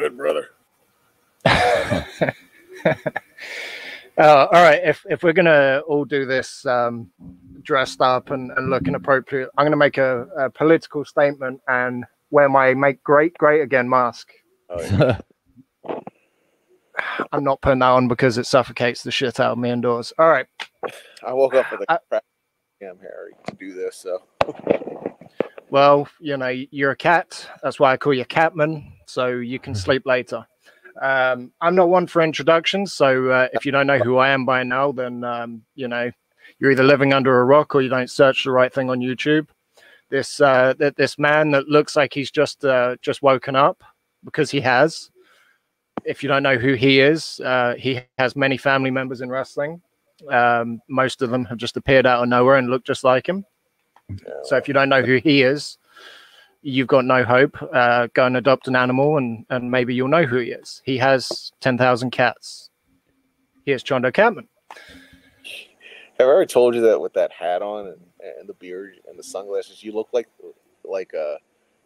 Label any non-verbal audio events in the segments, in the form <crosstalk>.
good, brother. <laughs> Uh, all right, if if we're gonna all do this um, dressed up and, and looking appropriate, I'm gonna make a, a political statement and wear my "Make Great Great Again" mask. Oh, yeah. <sighs> I'm not putting that on because it suffocates the shit out of me indoors. All right, I woke up with a I- crap damn Harry to do this, so well, you know you're a cat. That's why I call you Catman, so you can sleep later. Um, I'm not one for introductions, so uh, if you don't know who I am by now, then um, you know you're either living under a rock or you don't search the right thing on YouTube. This uh, th- this man that looks like he's just uh, just woken up because he has. If you don't know who he is, uh, he has many family members in wrestling. Um, most of them have just appeared out of nowhere and look just like him. So if you don't know who he is, you've got no hope. Uh, go and adopt an animal, and and maybe you'll know who he is. He has ten thousand cats. Here's Chondo Catman. have I ever told you that with that hat on and, and the beard and the sunglasses, you look like like uh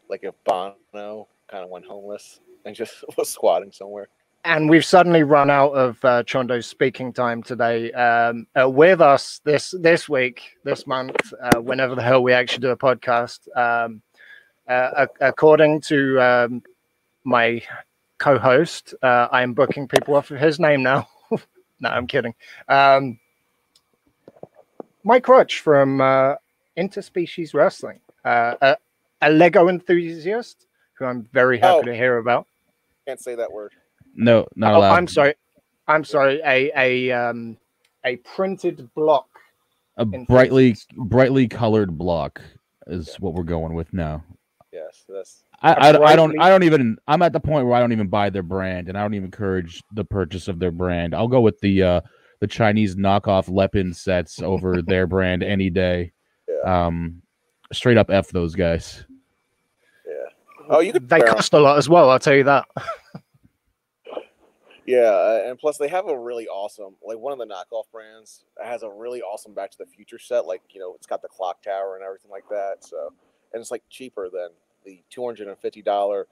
like if Bono kind of went homeless and just <laughs> was squatting somewhere. And we've suddenly run out of uh, Chondo's speaking time today. Um, uh, with us this this week, this month, uh, whenever the hell we actually do a podcast. Um, uh, according to um, my co-host, uh, I am booking people off of his name now. <laughs> no, I'm kidding. Um, Mike Crutch from uh, Interspecies Wrestling, uh, a, a Lego enthusiast who I'm very happy Oh. to hear about. Can't say that word. No, not Oh, allowed. I'm sorry. I'm sorry. A a um a printed block. a brightly brightly colored block is what we're going with now. Yes, that's I, I, I don't I don't even I'm at the point where I don't even buy their brand and I don't even encourage the purchase of their brand. I'll go with the uh the Chinese knockoff Lepin sets over <laughs> their brand any day. Um straight up F those guys. yeah. Oh, you could They wear 'em. cost a lot as well. I'll tell you that. <laughs> Yeah, uh, and plus they have a really awesome, like one of the knockoff brands has a really awesome Back to the Future set. Like you know, it's got the clock tower and everything like that. So, and it's like cheaper than the two hundred and fifty dollar.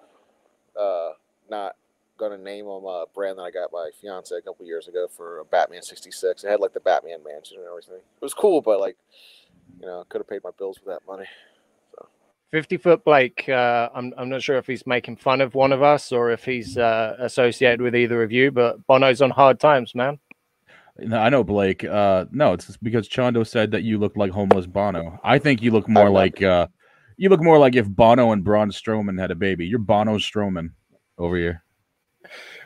Uh, not gonna name them a brand that I got my fiance a couple years ago for a Batman sixty six. It had like the Batman mansion and everything. It was cool, but like, you know, I could have paid my bills with that money. Fifty foot Blake. Uh, I'm I'm not sure if he's making fun of one of us or if he's uh, associated with either of you. But Bono's on hard times, man. No, I know Blake. Uh no, it's because Chondo said that you look like homeless Bono. I think you look more like uh you look more like if Bono and Braun Strowman had a baby. You're Bono Strowman over here.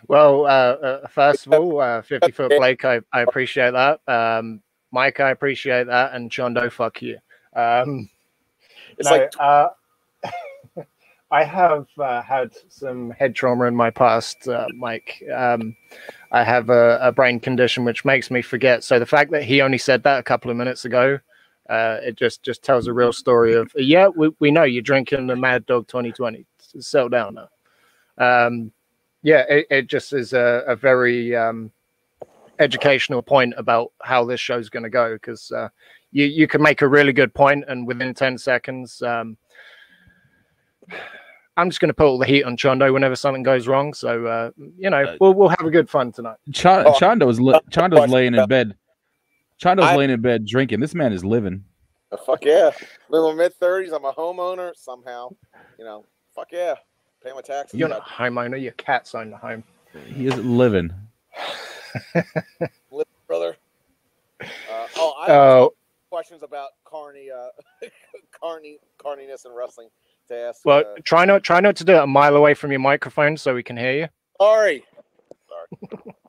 Well, uh, uh, first of all, uh, <laughs> fifty foot Blake. I, I appreciate that. Um, Mike, I appreciate that, and Chondo, fuck you. Um, It's No, like uh, <laughs> I have uh, had some head trauma in my past, uh, Mike. Um, I have a, a brain condition which makes me forget. So the fact that he only said that a couple of minutes ago, uh, it just just tells a real story of yeah, we, we know you're drinking the Mad Dog 2020. Settle down now. Um, yeah, it, it just is a, a very um, educational point about how this show's going to go because uh, you you can make a really good point and within 10 seconds um i'm just going to put all the heat on chondo whenever something goes wrong so uh you know Uh, we'll, we'll have a good fun tonight Ch- Chondo's li- uh, Chondo's question laying in bed. Chondo's I- laying in bed drinking. This man is living. uh, fuck yeah. I'm in my mid thirties. I'm a homeowner somehow. You know, fuck yeah. Pay my taxes. you're got not a homeowner your cat's own the home He is living. <sighs> Lip brother. Uh, oh, I have oh questions about carny, uh, <laughs> carny, carniness in wrestling to ask. well uh, try not try not to do it a mile away from your microphone so we can hear you Sorry. sorry. <laughs>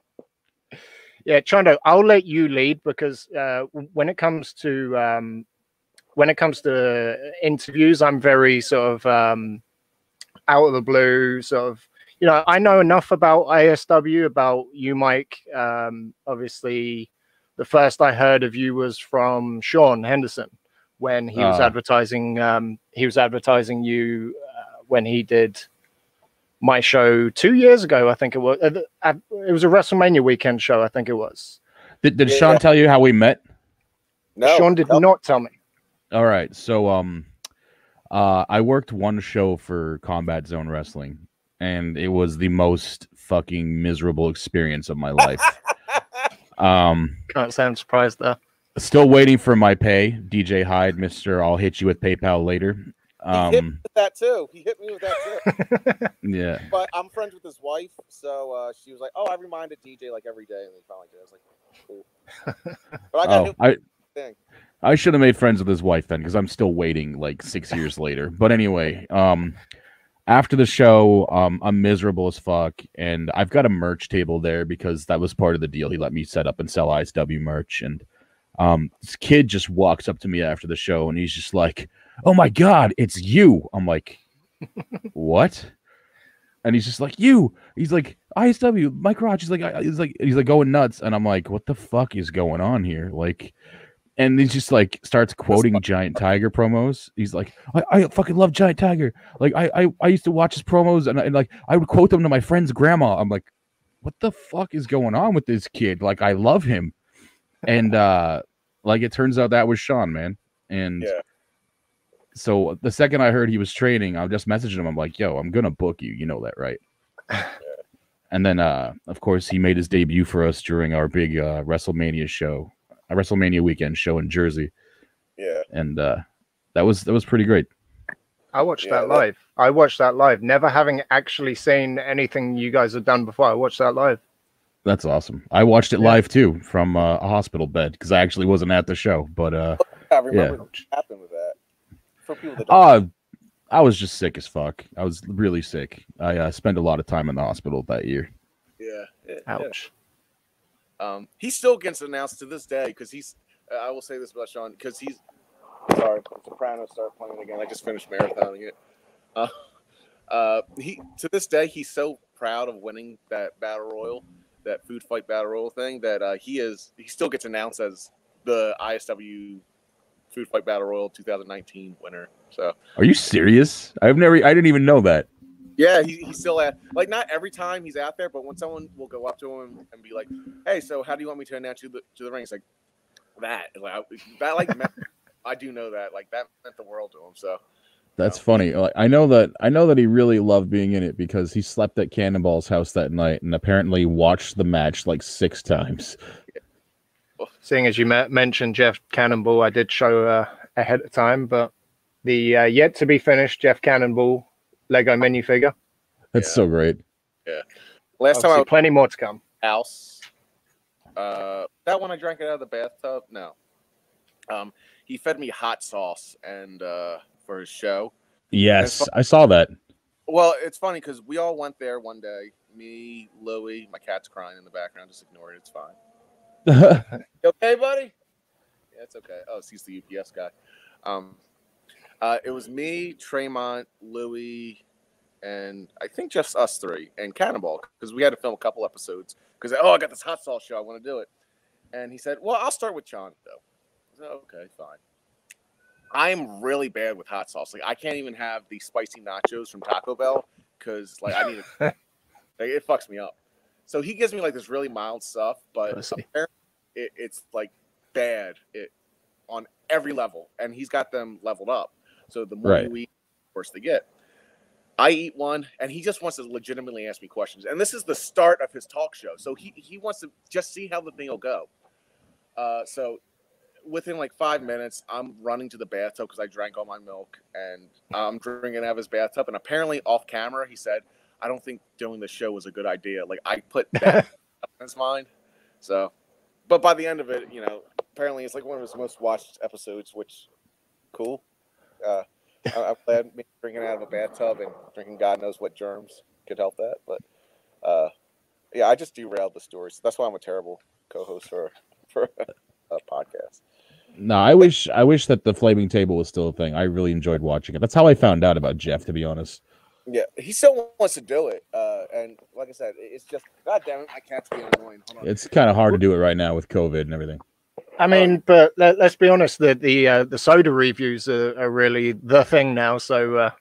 Yeah, Chondo, I'll let you lead because uh, when it comes to um, when it comes to interviews, I'm very sort of um, out of the blue. Sort of, you know, I know enough about ISW about you, Mike. Um, obviously, the first I heard of you was from Sean Henderson when he was Ah. advertising. Um, he was advertising you uh, when he did my show two years ago. I think it was. Th- it was a WrestleMania weekend show. I think it was. Did, did Yeah. Sean tell you how we met? No, Sean did no. not tell me. All right. So um uh I worked one show for Combat Zone Wrestling and it was the most fucking miserable experience of my life. <laughs> um, Can't say I'm surprised there. still waiting for my pay, DJ Hyde, Mister. I'll hit you with PayPal later. He hit me Um, with that too. He hit me with that too. <laughs> yeah, but I'm friends with his wife, so uh, she was like, "Oh, I reminded DJ like every day," and he finally did. I was like, "Cool." But I got oh, hit I thing. I should have made friends with his wife then, because I'm still waiting like six years later. But anyway, um, after the show, um, I'm miserable as fuck, and I've got a merch table there because that was part of the deal. He let me set up and sell ISW merch, and um, this kid just walks up to me after the show, and he's just like, "Oh my god, it's you!" I'm like, "What?" And he's just like, "You." He's like, "ISW, my garage." He's like, he's like, he's like going nuts, and I'm like, "What the fuck is going on here?" Like and he just like starts quoting Giant Tiger promos. He's like, I, I fucking love Giant Tiger. Like I, I I used to watch his promos and, and like I would quote them to my friend's grandma. I'm like, what the fuck is going on with this kid? Like I love him. And uh like it turns out that was Sean, man. And Yeah. So the second I heard he was training, I just messaged him. I'm like, yo, I'm gonna book you. You know that, right? <sighs> And then uh of course he made his debut for us during our big uh WrestleMania show, a WrestleMania weekend show in Jersey Yeah, and uh, that was that was pretty great. I watched Yeah, that that- live. I watched that live, never having actually seen anything you guys have done before. I watched that live. That's awesome. I watched it Yeah. live too from uh, a hospital bed because I actually wasn't at the show, but uh, I remember Ouch. what happened with that. For people that don't uh, I was just sick as fuck. I was really sick. I uh, spent a lot of time in the hospital that year. yeah, yeah, yeah. Ouch. Um, he still gets announced to this day because he's. Uh, I will say this about Sean because he's. Sorry, Sopranos start playing again. I just finished marathoning it. Uh, <laughs> uh, he to this day he's so proud of winning that battle royal, that food fight battle royal thing that uh, he is. He still gets announced as the ISW food fight battle royal 2019 winner. So Are you serious? I've never. I didn't even know that. yeah, he, he's still at like not every time he's out there, but when someone will go up to him and be like, "Hey, so how do you want me to announce you the, to the ring?" It's like that, like that, like meant, <laughs> I do know that, like that meant the world to him. So That's Oh. funny. Like, I know that. I know that he really loved being in it because he slept at Cannonball's house that night and apparently watched the match like six times. Seeing as you me- mentioned Jeff Cannonball, I did show uh, ahead of time, but the uh, yet to be finished Jeff Cannonball Lego minifigure. That's Yeah. so great. Yeah. Last time I Obviously, was plenty more to come. at house, uh, that one I drank it out of the bathtub. No, um, he fed me hot sauce and uh, for his show. Yes, I saw that. Well, it's funny because we all went there one day. Me, Louie, my cat's crying in the background. Just ignore it. It's fine. <laughs> Okay, buddy? Yeah, it's okay. Oh, he's the UPS guy. Um, uh, it was me, Tremont, Louie, and I think just us three and Cannonball because we had to film a couple episodes because oh, I got this hot sauce show. I want to do it. And he said, "Well, I'll start with John though." I said, "Okay, fine." I'm really bad with hot sauce. Like I can't even have the spicy nachos from Taco Bell because like I need it. <laughs> like, it fucks me up. So he gives me like this really mild stuff, but it, it's like bad it on every level, and he's got them leveled up. So the more Right. you eat, the worse they get. I eat one, and he just wants to legitimately ask me questions. And this is the start of his talk show, so he he wants to just see how the thing will go. Uh, so within like five minutes, I'm running to the bathtub because I drank all my milk, and I'm drinking out of his bathtub. And apparently, off camera, he said, "I don't think doing the show was a good idea." Like I put that <laughs> in his mind. So, but by the end of it, you know, apparently it's like one of his most watched episodes, which cool. Uh, I- I'm glad me drinking out of a bathtub and drinking God knows what germs could help that. But uh, yeah, I just derailed the story. So That's why I'm a terrible co-host for for a podcast. No, I wish I wish that the flaming table was still a thing. I really enjoyed watching it. That's how I found out about Jeff, to be honest. Yeah, he still wants to do it, uh, and like I said, it's just God damn it, my cat's being annoying. Hold on. It's kind of hard to do it right now with COVID and everything. I mean, but let, let's be honest, the the uh, the soda reviews are, are really the thing now. So uh,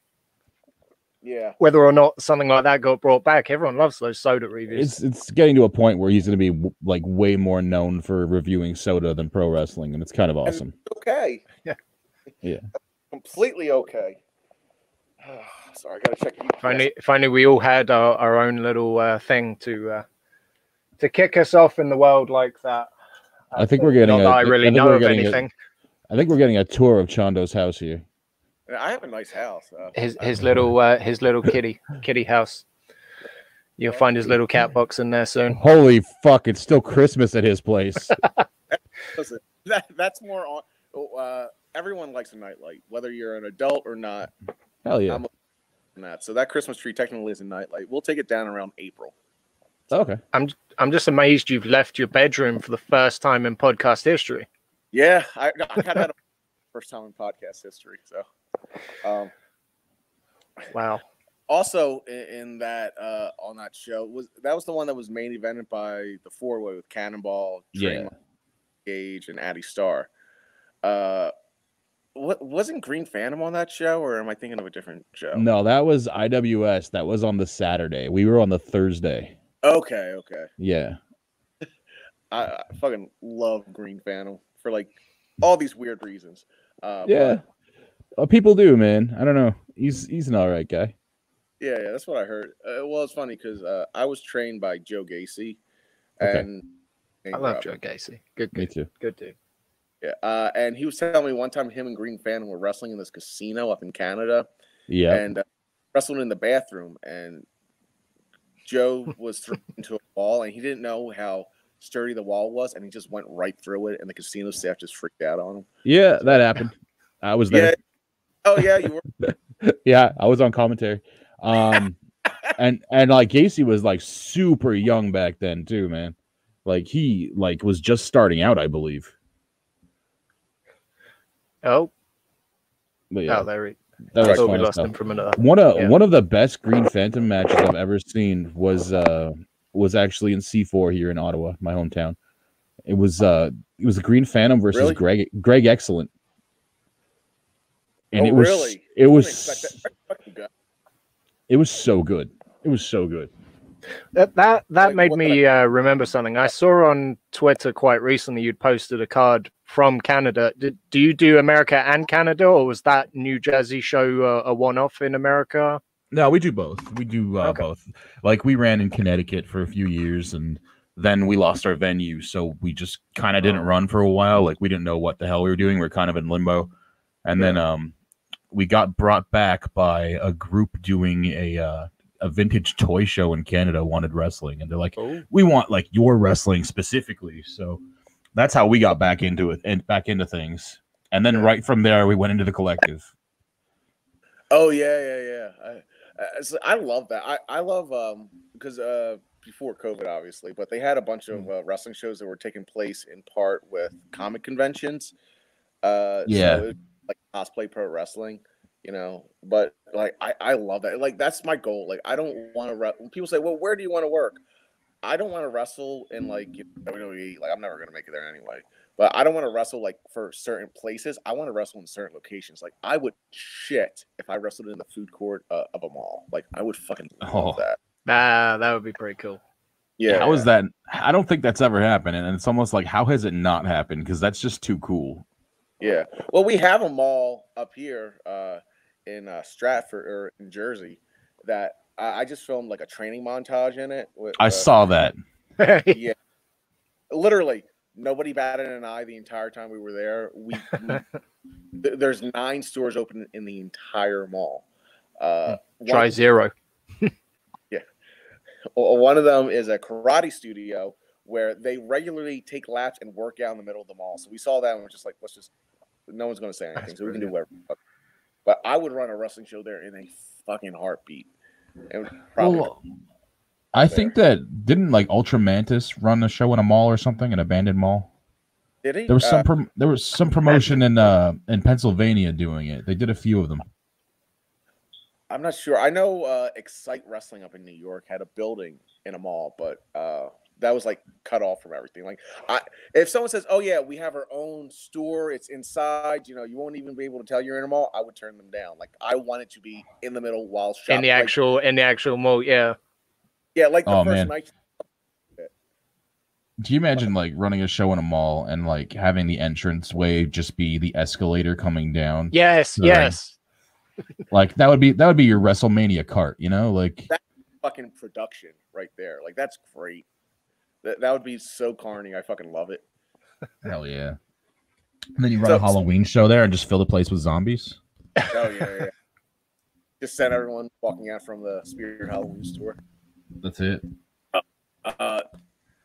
yeah, whether or not something like that got brought back, everyone loves those soda reviews. It's it's getting to a point where he's going to be w- like way more known for reviewing soda than pro wrestling, and it's kind of awesome. okay. Yeah. Yeah. completely okay. <sighs> <sighs> sorry, I gotta check. If only, if only we all had our, our own little uh, thing to uh, to kick us off in the world like that. I think we're getting Not a- that I I really think know of anything. I think we're getting a tour of Chondo's house here. I have a nice house. Uh, His his little uh, his little kitty kitty house. You'll find his little cat box in there soon. Holy fuck! It's still Christmas at his place. <laughs> listen, that, that's more on. oh, Uh, everyone likes a nightlight, whether you're an adult or not. Hell yeah. I'm and that. So that Christmas tree technically is a nightlight. We'll take it down around April. Okay. I'm I'm just amazed you've left your bedroom for the first time in podcast history. Yeah, I, I kind of had <laughs> a first time in podcast history. So, um, Wow. also in, in that uh, on that show was that was the one that was main evented by the four way with Cannonball, Yeah. Gage, and Addie Starr. Uh, what wasn't Green Phantom on that show, or am I thinking of a different show? No, that was IWS. That was on the Saturday. We were on the Thursday. Okay, okay. Yeah. <laughs> I, I fucking love Green Phantom for like all these weird reasons. Uh, but- Yeah. Uh, people do, man. I don't know. He's he's an all right guy. Yeah, yeah, that's what I heard. Uh, well, it's funny because uh, I was trained by Joe Gacy, Okay. and, I love Joe Gacy. Good, Me good, too. good dude. Yeah, uh, and he was telling me one time him and Green Phantom were wrestling in this casino up in Canada, Yeah. and uh, wrestled in the bathroom, and Joe <laughs> was thrown into a wall, and he didn't know how sturdy the wall was, and he just went right through it, and the casino staff just freaked out on him. Yeah, that happened. I was there. Yeah. Oh yeah, you were. <laughs> Yeah, I was on commentary. Um and and like Gacy was like super young back then too, man. Like he like was just starting out, I believe. Oh, But yeah, oh, there he. that was thought we lost stuff. him from another. One of Yeah. one of the best Green Phantom matches I've ever seen was uh was actually in C4 here in Ottawa, my hometown. It was uh it was the Green Phantom versus Really? Greg Greg Excellent. And oh it was really? it was expect that. Fucking good. it was so good. It was so good. That that, that Like, made me uh, remember something. I saw on Twitter quite recently you'd posted a card from Canada. Did, do you do America and Canada, or was that New Jersey show uh, a one-off in America? No, we do both. We do uh, Okay. both. Like we ran in Connecticut for a few years, and then we lost our venue, so we just kind of didn't Oh. run for a while. Like we didn't know what the hell we were doing. We are kind of in limbo, and then um, we got brought back by a group doing a uh, a vintage toy show in Canada. Wanted wrestling, and they're like, Oh, we want like your wrestling specifically. So that's how we got back into it and back into things. And then right from there, we went into the collective. Oh yeah, yeah, yeah. I, I, so I love that. I I love um because uh before COVID obviously, but they had a bunch of uh, wrestling shows that were taking place in part with comic conventions. Uh, so Yeah. it- like cosplay pro wrestling, you know. But like I I love that. Like that's my goal. Like I don't want to. Re- when people say, "Well, where do you want to work?" I don't want to wrestle in like you know, WWE. Like I'm never gonna make it there anyway. But I don't want to wrestle like for certain places. I want to wrestle in certain locations. Like I would shit if I wrestled in the food court uh, of a mall. Like I would fucking love Oh. that. nah that would be pretty cool. Yeah. How is that? I don't think that's ever happened. And it's almost like, how has it not happened? Because that's just too cool. Yeah. Well, we have a mall up here uh, in uh, Stratford or in Jersey that I, I just filmed like a training montage in it. With, I uh, saw that. <laughs> <laughs> Yeah. Literally, nobody batted an eye the entire time we were there. We, we <laughs> th- there's nine stores open in the entire mall. Uh, Try one- zero. o- one of them is a karate studio where they regularly take laps and work out in the middle of the mall. So we saw that and we're just like, let's just, no one's going to say anything, That's so we can do whatever. But I would run a wrestling show there in a fucking heartbeat. Well, I think that didn't like Ultra Mantis run a show in a mall or something, an abandoned mall. did he? There was some Uh, prom- there was some promotion in uh in Pennsylvania doing it. They did a few of them. I'm not sure. I know uh, Excite Wrestling up in New York had a building in a mall, but uh, that was like cut off from everything. Like, I if someone says, "Oh yeah, we have our own store. It's inside," you know, you won't even be able to tell you're in a mall. I would turn them down. Like, I want it to be in the middle while shopping. in the like- actual in the actual mall. Yeah, yeah, like the Oh, first man. night. Do you imagine like running a show in a mall and like having the entrance way just be the escalator coming down? yes, Right. yes. <laughs> like that would be that would be your WrestleMania cart, you know? Like fucking production right there. Like that's great. That that would be so carny. I fucking love it. hell yeah. And then you run So- a Halloween show there and just fill the place with zombies. Oh yeah, yeah. <laughs> Just send everyone walking out from the Spirit Halloween store. That's it. Uh,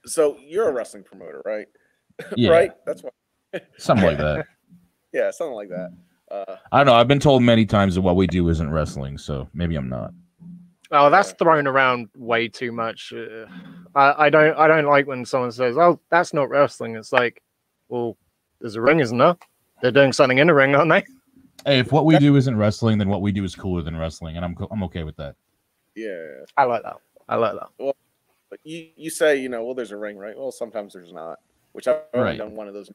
so you're a wrestling promoter, right? <laughs> Yeah. right. That's what. <laughs> Something like that. Yeah, something like that. Uh, I don't know. I've been told many times that what we do isn't wrestling, so maybe I'm not. Oh, that's thrown around way too much. Uh, I, I don't I don't like when someone says, "Oh, that's not wrestling." It's like, well, there's a ring, isn't there? They're doing something in the ring, aren't they? Hey, if what we do isn't wrestling, then what we do is cooler than wrestling, and I'm I'm okay with that. yeah. I like that. I like that. But you you say you know well there's a ring right well sometimes there's not which I've only Right. done one of those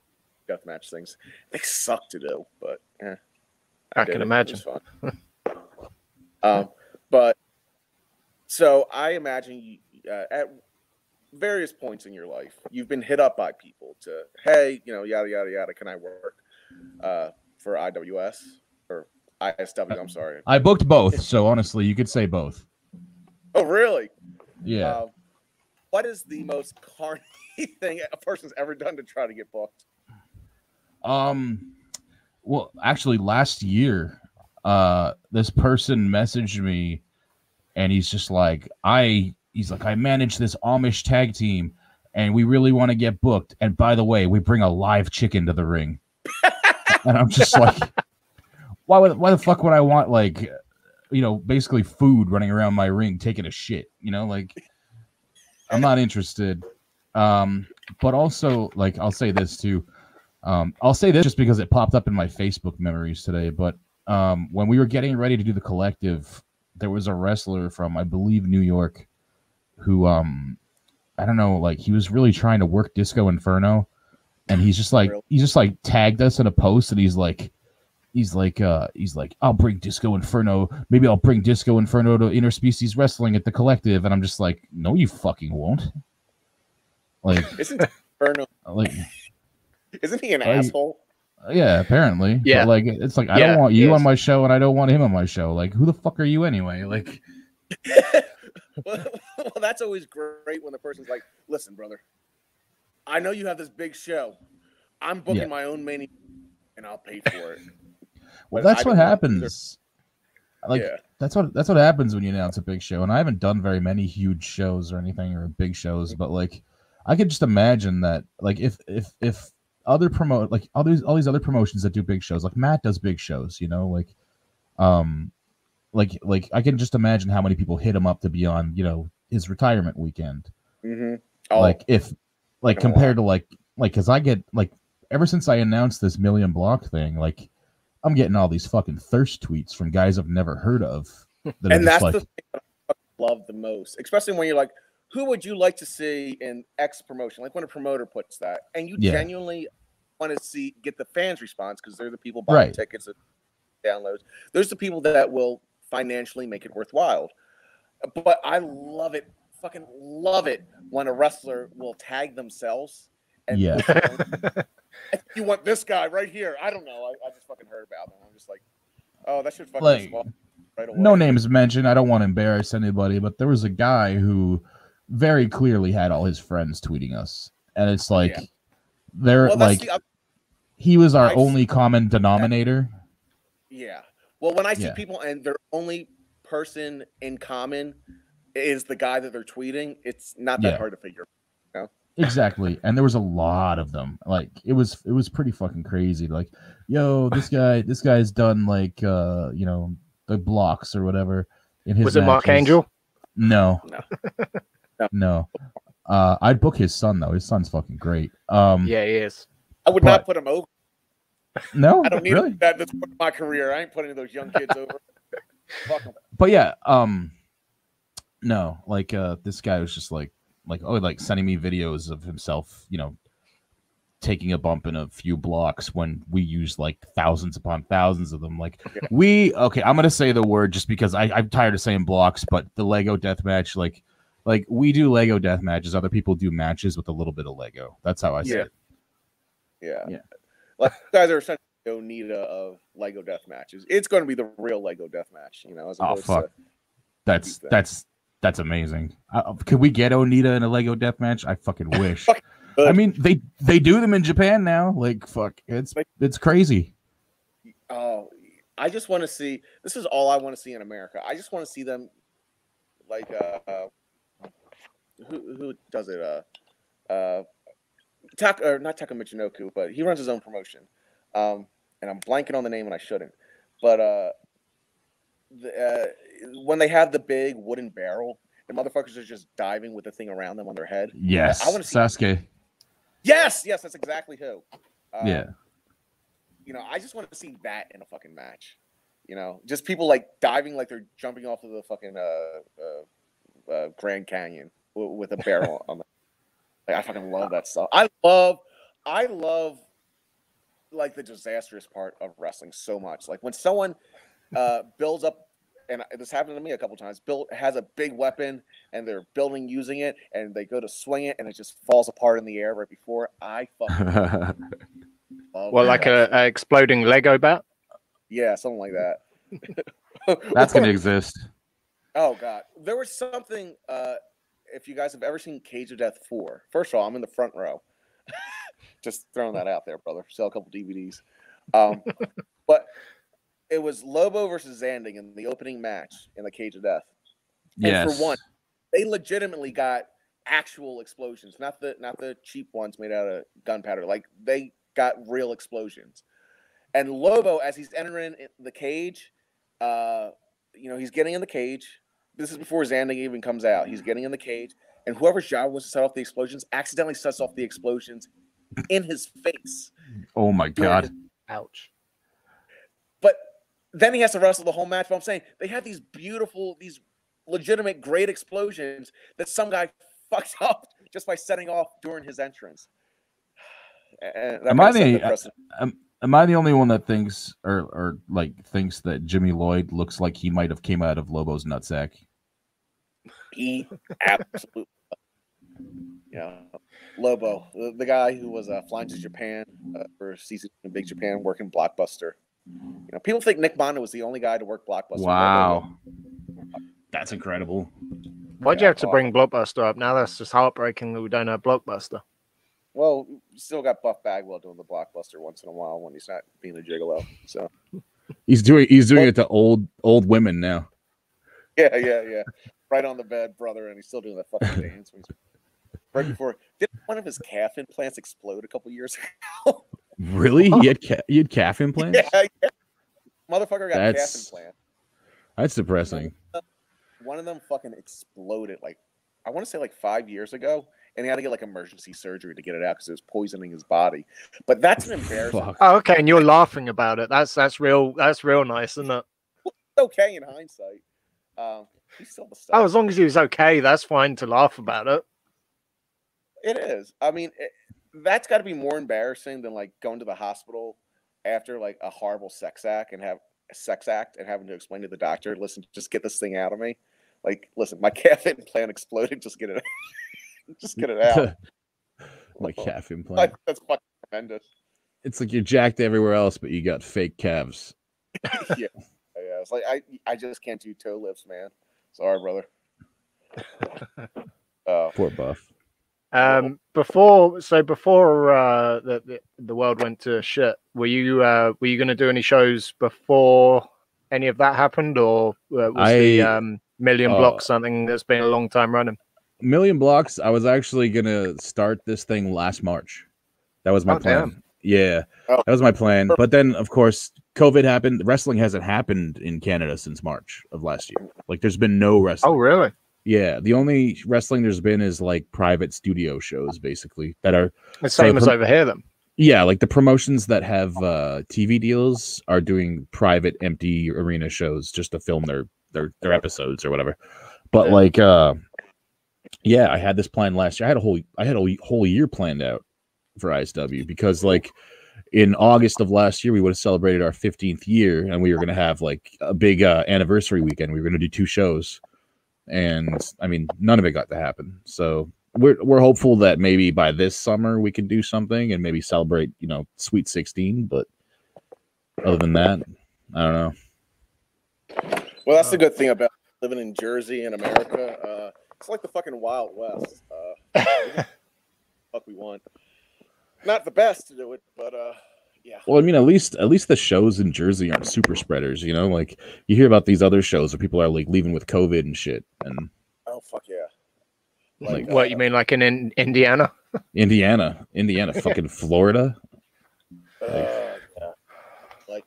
death match things they suck to do but eh, I did can it. It imagine. was fun. <laughs> um but so I imagine you, uh, at various points in your life you've been hit up by people to hey you know yada yada yada can I work uh for IWS or ISW I'm sorry I booked both, so honestly, you could say both. oh really Yeah. Um, what is the most carny <laughs> thing a person's ever done to try to get booked? Um, well, actually, last year, uh, this person messaged me, and he's just like, I, he's like, I manage this Amish tag team, and we really want to get booked. And by the way, we bring a live chicken to the ring, <laughs> and I'm just like, why would, why the fuck would I want like, you know, basically food running around my ring taking a shit? You know, like, I'm not interested. Um, but also, like, I'll say this too. Um, I'll say this just because it popped up in my Facebook memories today. But um, when we were getting ready to do the collective, there was a wrestler from, I believe, New York, who um, I don't know, like he was really trying to work Disco Inferno, and he's just like he just like tagged us in a post, and he's like, he's like, uh, he's like, I'll bring Disco Inferno. Maybe I'll bring Disco Inferno to Interspecies Wrestling at the collective, and I'm just like, no, you fucking won't. Like, Isn't Inferno, like. <laughs> isn't he an I- asshole? Yeah, apparently. But, Yeah. like it's like I Yeah, don't want you on my show and I don't want him on my show. Like who the fuck are you anyway? Like <laughs> well, that's always great when the person's like, "Listen, brother, I know you have this big show. I'm booking Yeah. my own main, and I'll pay for it." <laughs> well, that's what don't know either. happens. Like yeah, that's what that's what happens when you announce a big show. And I haven't done very many huge shows or anything or big shows, but like I could just imagine that like if if if other promote like all these all these other promotions that do big shows, like Matt does big shows, you know, like um like like I can just imagine how many people hit him up to be on, you know, his retirement weekend. mm-hmm. oh, like if like Fucking a lot. compared to like like because i get like ever since i announced this million block thing like i'm getting all these fucking thirst tweets from guys i've never heard of <laughs> that and that's like the thing that I love the most, especially when you're like, "Who would you like to see in X promotion?" Like when a promoter puts that, and you Yeah. genuinely want to see get the fans' response because they're the people buying Right. tickets and downloads. There's the people that will financially make it worthwhile. But I love it, fucking love it when a wrestler will tag themselves. And Yeah. <laughs> You want this guy right here. I don't know. I, I just fucking heard about him. I'm just like, oh, that should fucking Like, right away. no names mentioned i don't want to embarrass anybody but there was a guy who very clearly had all his friends tweeting us and it's like Yeah. they're Well, like the, he was our I only common denominator Yeah. Well, when I see Yeah. people and their only person in common is the guy that they're tweeting, it's not that Yeah. hard to figure. Out. Exactly and there was a lot of them like it was it was pretty fucking crazy like yo this <laughs> guy this guy's done like uh you know the blocks or whatever in his Was it Mark. Angel? no No. no no uh i'd book his son though his son's fucking great um Yeah, he is. I would But- not put him over. no I don't need really that. That's part of my career. I ain't putting those young kids over. <laughs> But yeah um no like uh this guy was just like like oh like sending me videos of himself you know taking a bump in a few blocks when we use like thousands upon thousands of them like we okay i'm gonna say the word just because I, i'm tired of saying blocks but the lego death match like like we do lego death matches other people do matches with a little bit of lego that's how i say Yeah. it Yeah. Yeah. Like guys are essentially Onita of Lego death matches. It's going to be the real Lego death match, you know. As Oh, fuck. That's that's that's amazing. Uh, could we get Onita in a Lego death match? I fucking <laughs> wish. I mean, they they do them in Japan now. Like, fuck, it's it's crazy. oh, I just want to see. This is all I want to see in America. I just want to see them, like, uh, uh, who who does it? Uh, uh, Tak or not Taka Michinoku, but he runs his own promotion. Um, and I'm blanking on the name and I shouldn't. But uh, the, uh, when they have the big wooden barrel, the motherfuckers are just diving with the thing around them on their head. Yes, I wanna see- Sasuke. Yes, yes, that's exactly who. Um, Yeah, you know, I just want to see that in a fucking match. You know, just people like diving like they're jumping off of the fucking uh, uh, uh Grand Canyon with a barrel <laughs> on them. Like I fucking love that stuff. I love, I love, like the disastrous part of wrestling so much. Like when someone uh builds up. And this happened to me a couple times. Built has a big weapon, and they're building using it, and they go to swing it, and it just falls apart in the air right before. I fucking <laughs> Well, like that. a, a exploding Lego bat. Yeah, something like that. that's gonna <laughs> exist. Oh god, there was something. Uh, if you guys have ever seen Cage of Death four, first of all, I'm in the front row. <laughs> Just throwing that out there, brother. Sell a couple DVDs. Um, <laughs> but it was Lobo versus Zandig in the opening match in the Cage of Death. And Yes, for one, they legitimately got actual explosions, not the not the cheap ones made out of gunpowder. Like they got real explosions. And Lobo, as he's entering the cage, uh, you know, he's getting in the cage. This is before Zandig even comes out. He's getting in the cage, and whoever's job was to set off the explosions accidentally sets off the explosions in his face. Oh my god. his- Ouch. But then he has to wrestle the whole match. But I'm saying they had these beautiful, these legitimate, great explosions that some guy <laughs> fucks up just by setting off during his entrance. <sighs> Am I the- the. Am, uh, um, am I the only one that thinks or or like thinks that Jimmy Lloyd looks like he might have came out of Lobo's nutsack? He absolutely, <laughs> yeah. Lobo, the, the guy who was uh, flying to Japan uh, for season in Big Japan, working Blockbuster. You know, people think Nick Mondo was the only guy to work Blockbuster. Wow. That's incredible. Why'd you have to bring Blockbuster up? Now that's just heartbreaking that we don't have Blockbuster. Well, you still got Buff Bagwell doing the Blockbuster once in a while when he's not being a gigolo. So He's doing he's doing it to old old women now. yeah, yeah, yeah. Right on the bed, brother, and he's still doing that fucking <laughs> dance. when Right before, did one of his calf implants explode a couple years ago? <laughs> Really? He had ca- he had calf <laughs> implants? yeah, yeah. Motherfucker got That's- calf implant. That's depressing. One of them fucking exploded like I want to say like five years ago, and he had to get like emergency surgery to get it out because it was poisoning his body. But that's an <laughs> embarrassment. Oh, okay, and you're laughing about it. That's that's real. That's real nice, isn't it? <laughs> okay in hindsight. Um, he's still the stuff. Oh, as long as he was okay, that's fine to laugh about it. It is. I mean, it, that's got to be more embarrassing than like going to the hospital after like a horrible sex act and have a sex act and having to explain to the doctor, listen, just get this thing out of me. Like, listen, my <laughs> calf implant exploded. Just get it, just get it out. <laughs> like calf Like, that's fucking tremendous. It's like you're jacked everywhere else, but you got fake calves. <laughs> yeah, yeah. It's like I, I just can't do toe lifts, man. Sorry, brother. Oh, <laughs> Poor buff. Um, before so before uh, the, the the world went to shit, were you uh, were you going to do any shows before any of that happened, or uh, was the um, Million uh, Block something that's been a long time running? Million blocks. I was actually gonna start this thing last March. That was my Oh, plan. damn. Yeah, Oh. that was my plan. But then, of course, COVID happened. Wrestling hasn't happened in Canada since March of last year. Like, there's been no wrestling. Oh, really? Yeah, the only wrestling there's been is like private studio shows, basically that are The same as over here, then. yeah, like the promotions that have uh TV deals are doing private empty arena shows just to film their their their episodes or whatever. But Yeah. like uh yeah, I had this plan last year. I had a whole I had a whole year planned out for ISW because like in August of last year we would have celebrated our 15th year and we were going to have like a big uh, anniversary weekend. We were going to do two shows. And I mean, none of it got to happen. So we're we're hopeful that maybe by this summer we can do something and maybe celebrate, you know, Sweet 16, but other than that, I don't know. Well, that's the good thing about living in Jersey in America. Uh, it's like the fucking Wild West. Uh, <laughs> fuck, we want. Not the best to do it, but uh, yeah. Well, I mean, at least at least the shows in Jersey aren't super spreaders. You know, like you hear about these other shows where people are like leaving with COVID and shit, and Oh fuck yeah. Like, what uh, you mean, like in, in Indiana? <laughs> Indiana, Indiana, fucking Florida. Uh, yeah. Like,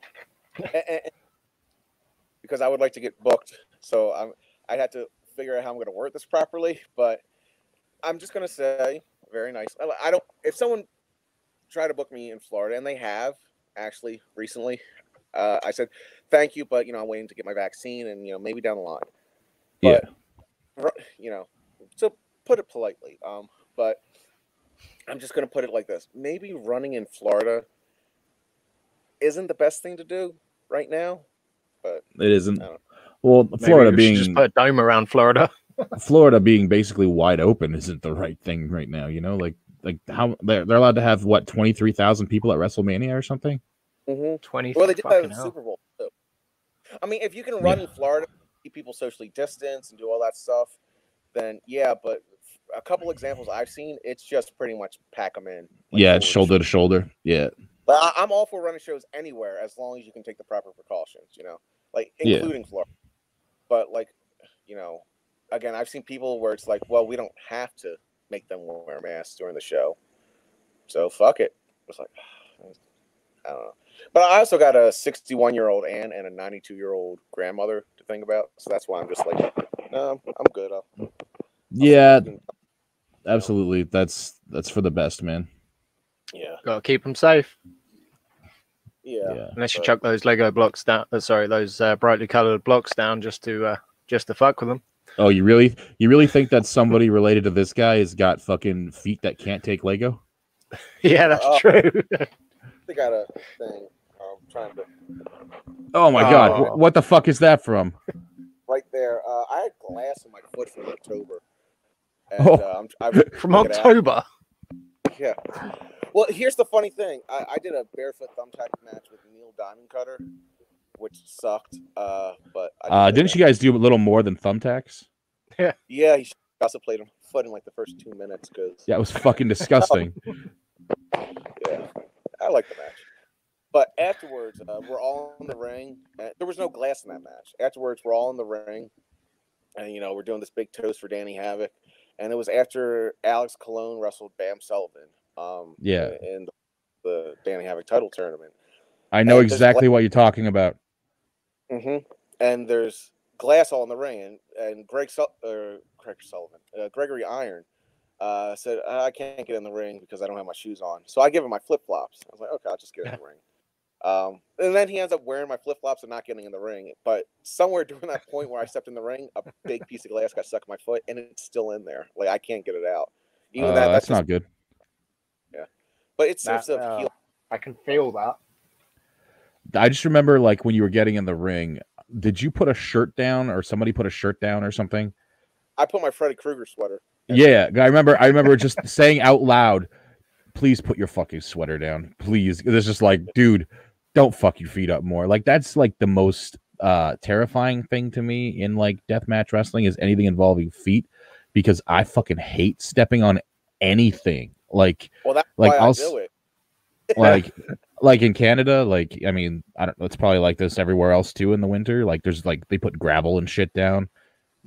because I would like to get booked, so I'm. I had to figure out how I'm going to word this properly, but I'm just going to say very nice. I- don't. If someone tried to book me in Florida, and they have actually recently, uh, I said thank you, but you know I'm waiting to get my vaccine, and you know maybe down the line. Yeah, you know, to put it politely. Um, but I'm just gonna put it like this: maybe running in Florida isn't the best thing to do right now. But it isn't. I don't- Well, Maybe Florida we being just put a dome around Florida. <laughs> Florida being basically wide open isn't the right thing right now. You know, like like how they're they're allowed to have what twenty three thousand people at WrestleMania or something. Mm-hmm. Twenty. Well, they did that fucking in the. Super Bowl. Too. I mean, if you can run in Florida, keep people socially distanced and do all that stuff, then yeah. But a couple examples I've seen, it's just pretty much pack them in. like, yeah, it's shoulder to shoulder. Yeah, But I, I'm all for running shows anywhere as long as you can take the proper precautions, you know, like Yeah. including Florida. But like, you know, again, I've seen people where it's like, well, we don't have to make them wear masks during the show, so fuck it. It's like, <sighs> I don't know. But I also got a 61 year old aunt and a 92 year old grandmother to think about, so that's why I'm just like, no, I'm good. I'll, I'll yeah, fucking- absolutely. That's that's for the best, man. yeah, go keep them safe. Yeah. Yeah. Unless you But- chuck those Lego blocks down. Uh, sorry, those uh, brightly coloured blocks down just to uh, just to fuck with them. Oh, you really you really think that somebody related to this guy has got fucking feet that can't take Lego? <laughs> yeah, that's Oh. true. They got a thing. I'm trying to Oh my god, Oh. wh- what the fuck is that from? right there. Uh, I had glass in my foot from October. And, Oh. uh, I'm, I've <laughs> From took it out. October. Yeah. Well, here's the funny thing. I, I did a barefoot thumbtack match with Neil Diamond Cutter, which sucked. Uh, but I Uh, did didn't it. you guys do a little more than thumbtacks? Yeah, Yeah, he also played him foot in like the first two minutes because Yeah, it was fucking disgusting. <laughs> yeah, I like the match. But afterwards, uh, we're all in the ring. Uh, there was no glass in that match. Afterwards, we're all in the ring, and you know we're doing this big toast for Danny Havoc, and it was after Alex Colon wrestled Bam Sullivan. Um, Yeah. in the Danny Havoc title tournament. I know And exactly what you're talking about. hmm And there's glass all in the ring, and, and Greg Sul- or Greg Sullivan, uh, Gregory Iron, uh, said I can't get in the ring because I don't have my shoes on. So I give him my flip flops. I was like, okay, I'll just get in the <laughs> ring. Um, and then he ends up wearing my flip flops and not getting in the ring. But somewhere <laughs> during that point where I stepped in the ring, a big piece of glass got stuck in my foot, and it's still in there. Like I can't get it out. Even Uh, that, that's that's, not good. But it serves That, to uh, heal. I can feel that. I just remember like when you were getting in the ring, did you put a shirt down or somebody put a shirt down or something? I put my Freddy Krueger sweater. Yeah, I remember. I remember just <laughs> saying out loud, "Please put your fucking sweater down, please." It's just like, dude, don't fuck your feet up more. Like that's like the most uh terrifying thing to me in like deathmatch wrestling is anything involving feet because I fucking hate stepping on anything. Like, Well, that's Like, why I'll I s- do it. <laughs> like, <laughs> like in Canada. Like, I mean, I don't. It's probably like this everywhere else too in the winter. Like, there's like they put gravel and shit down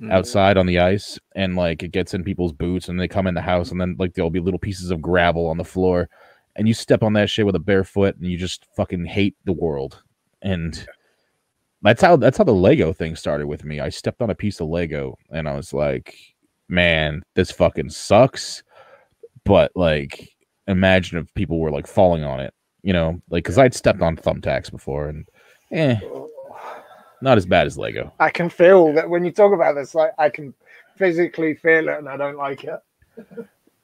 Mm. outside on the ice and like it gets in people's boots and they come in the house and then like there'll be little pieces of gravel on the floor and you step on that shit with a bare foot and you just fucking hate the world and that's how that's how the lego thing started with me i stepped on a piece of lego and i was like man this fucking sucks but like imagine if people were like falling on it you know like because i'd stepped on thumbtacks before and eh not as bad as lego I can feel that when you talk about this, like I can physically feel it, and I don't like it.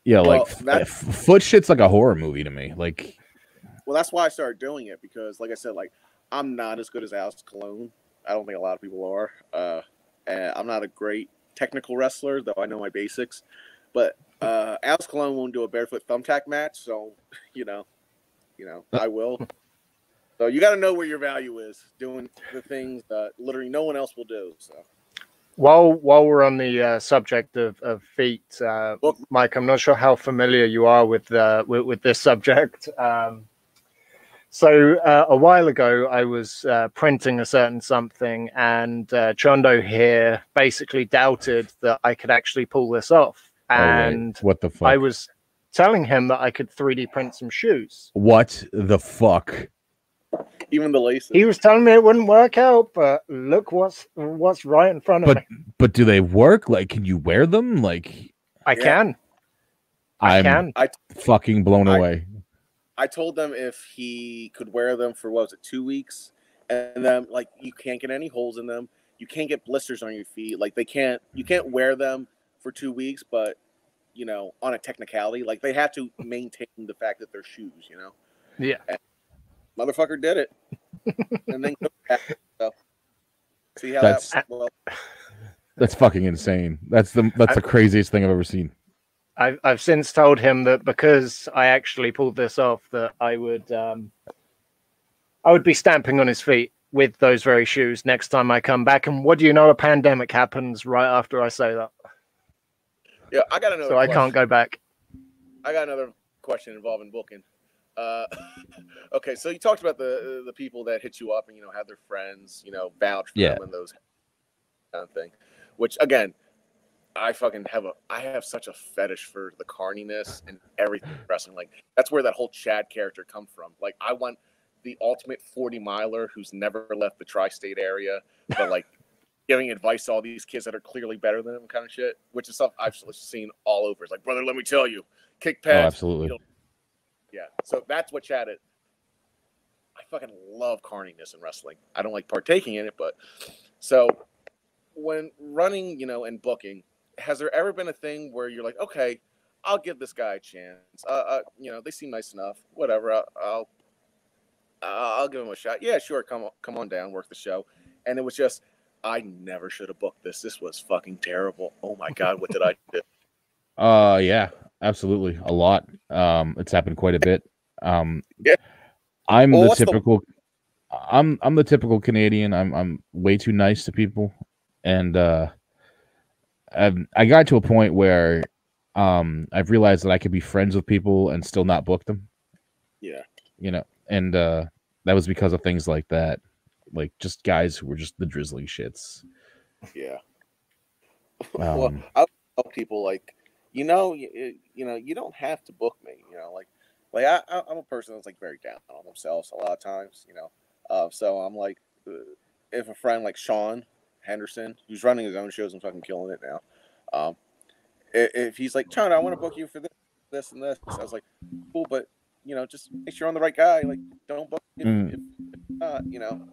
Yeah, like that- f- foot shit's like a horror movie to me. Like, Well, that's why I started doing it because, like I said, like I'm not as good as Alex Colon. I don't think a lot of people are. Uh, and I'm not a great technical wrestler, though I know my basics. But uh, Alex Colon won't do a barefoot thumbtack match, so <laughs> you know, you know, I will. <laughs> So you got to know where your value is, doing the things that literally no one else will do. So While while we're on the uh, subject of, of feet, uh, Mike, I'm not sure how familiar you are with uh, with, with this subject. Um, so uh, a while ago, I was uh, printing a certain something, and uh, Chondo here basically doubted that I could actually pull this off, Oh, and what the fuck? I was telling him that I could 3D print some shoes. what the fuck? even the laces. He was telling me it wouldn't work out, but look what's what's right in front of But me. but do they work? Like, can you wear them? Like, I Yeah. can. I can I'm can. fucking blown I- away. I told them if he could wear them for what was it, two weeks, and then like you can't get any holes in them, you can't get blisters on your feet. Like they can't, you can't wear them for two weeks, but you know, on a technicality, like they have to maintain the fact that they're shoes. You know, Yeah. motherfucker did it, and then so, see how That's- that well. That's fucking insane. That's the that's the craziest thing I've ever seen. I've I've since told him that because I actually pulled this off, that I would um, I would be stamping on his feet with those very shoes next time I come back. And what do you know? A pandemic happens right after I say that, Yeah, I got another. so I can't go back. I got another question involving booking. Uh, <laughs> okay, so you talked about the the people that hit you up and you know have their friends, you know, vouch for Yeah. them and those kind of thing. Which again, I fucking have a I have such a fetish for the carniness and everything wrestling. Like that's where that whole Chad character come from. Like I want the ultimate forty miler who's never left the tri-state area, but like giving advice to all these kids that are clearly better than him, kind of shit. Which is stuff I've seen all over. It's like, brother, let me tell you, kick Oh, pads, absolutely. yeah. So that's what Chad is. I fucking love carniness in wrestling. I don't like partaking in it, but so when running, you know, and booking, has there ever been a thing where you're like, okay, I'll give this guy a chance. Uh, uh you know, they seem nice enough. Whatever. I'll, I'll I'll give him a shot. Yeah, sure. Come on, come on down, work the show. And it was just, I never should have booked this. This was fucking terrible. Oh my god, what did I do? <laughs> Uh yeah, absolutely. A lot. Um it's happened quite a bit. Um Yeah. I'm Well, the what's the- typical I'm I'm the typical Canadian. I'm I'm way too nice to people and uh I've, I got to a point where um I've realized that I could be friends with people and still not book them, Yeah. you know. And uh that was because of things like that. Like just guys who were just the drizzling shits. Yeah. <laughs> Um, well, I tell people like, you know, you, you know, you don't have to book me. You know, like, like I, I'm a person that's like very down on themselves a lot of times. You know, uh, so I'm like, uh, if a friend like Sean Henderson, who's running his own shows and fucking killing it now, um, if he's like, Sean, I want to book you for this, this, and this, I was like, cool, but you know, just make sure you're on the right guy. Like, don't book if, Mm. if, if not, you know.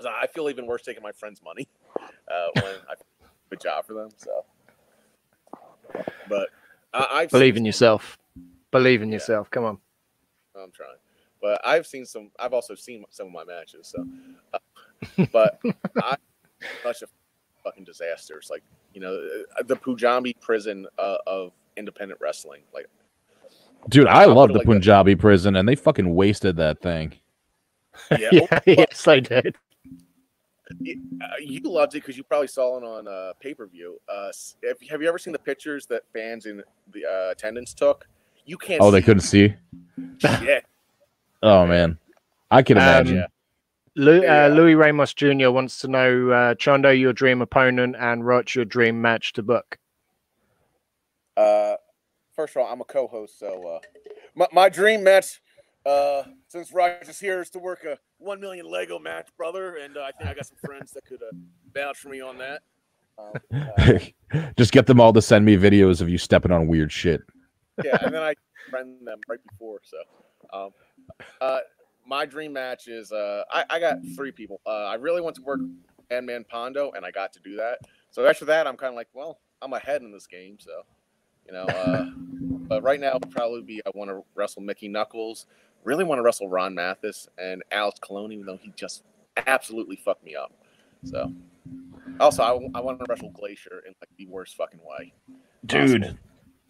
'Cause I feel even worse taking my friend's money uh, when I do a job for them. So, but I, I've Believe in some- yourself. Believe in Yeah. yourself. Come on. I'm trying, but I've seen some. I've also seen some of my matches. So, uh, but <laughs> I such a fucking disaster. It's like you know uh, the Punjabi prison uh, of independent wrestling. Like, dude, I I'll love the like this. Punjabi prison and they fucking wasted that thing. yeah, <laughs> Yeah, well, yes, I did. Uh, you loved it because you probably saw it on uh, pay per view. Uh, have, have you ever seen the pictures that fans in the uh, attendance took? You can't. Oh, they couldn't see. <laughs> shit. <laughs> Oh man, I can Um, imagine. yeah. Lu- Yeah. uh, Louis Ramos Jr. wants to know uh, Chondo, your dream opponent, and Roch, your dream match to book. Uh, first of all, I'm a co-host, so uh, my, my dream match, uh, since Roger's here, is to work a one million Lego match, brother, and uh, I think I got some <laughs> friends that could uh, vouch for me on that. Um, uh, <laughs> Just get them all to send me videos of you stepping on weird shit. yeah, and then I <laughs> friend them right before. So, um, uh, my dream match is uh, I, I got three people. Uh, I really want to work and Man Pondo, and I got to do that. So after that, I'm kind of like, well, I'm ahead in this game. So, you know, uh, but right now probably be I want to wrestle Mickey Knuckles. Really want to wrestle Ron Mathis and Alex Colon, even though he just absolutely fucked me up. So, also I, I want to wrestle Glacier in like the worst fucking way. Dude, possible.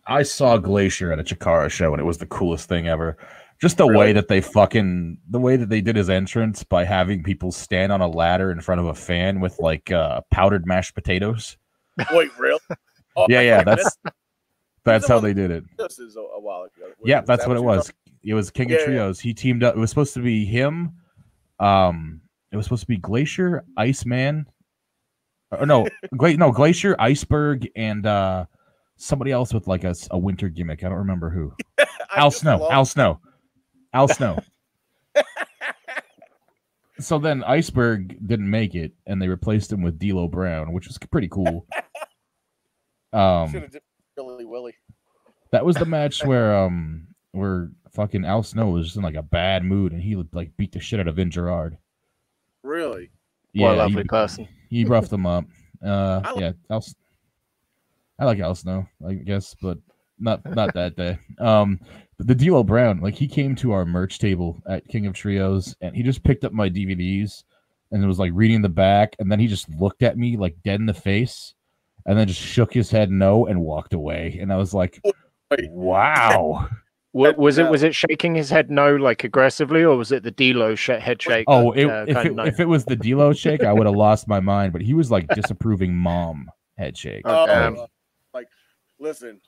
I saw Glacier at a Chikara show and it was the coolest thing ever. Just the way that they fucking the way that they did his entrance by having people stand on a ladder in front of a fan with like uh, powdered mashed potatoes. <laughs> Wait, real? Oh, Yeah, yeah, that's that's how they did it. This is a, a while ago. Yeah, that's that what it was. It was King Yeah, of. Trios. He teamed up. It was supposed to be him. Um, it was supposed to be Glacier, Iceman. Or no, <laughs> Gla- no Glacier, Iceberg, and uh somebody else with like a winter gimmick. I don't remember who. <laughs> Al Snow. love- Al Snow. Al <laughs> Snow. so then Iceberg didn't make it, and they replaced him with D'Lo Brown, which was pretty cool. Um, Billy Willie. that was the match where um where fucking Al Snow was just in like a bad mood, and he like beat the shit out of Vin Gerard. Really? what a he- person. he roughed them up. <laughs> Uh, I like- yeah, Al, S- I like Al Snow, I guess, but not not that day. Um, but the D'Lo Brown, like he came to our merch table at King of Trios, and he just picked up my DVDs and it was like reading the back, and then he just looked at me like dead in the face, and then just shook his head no and walked away, and I was like, Wait. wow. Wa- was it was it shaking his head no like aggressively, or was it the D'Lo sh- head shake? Oh, that, it, uh, if it no? if it was the D'Lo shake, I would have lost my mind. But he was like disapproving mom head shake. Oh, Oh, damn. uh, like, listen.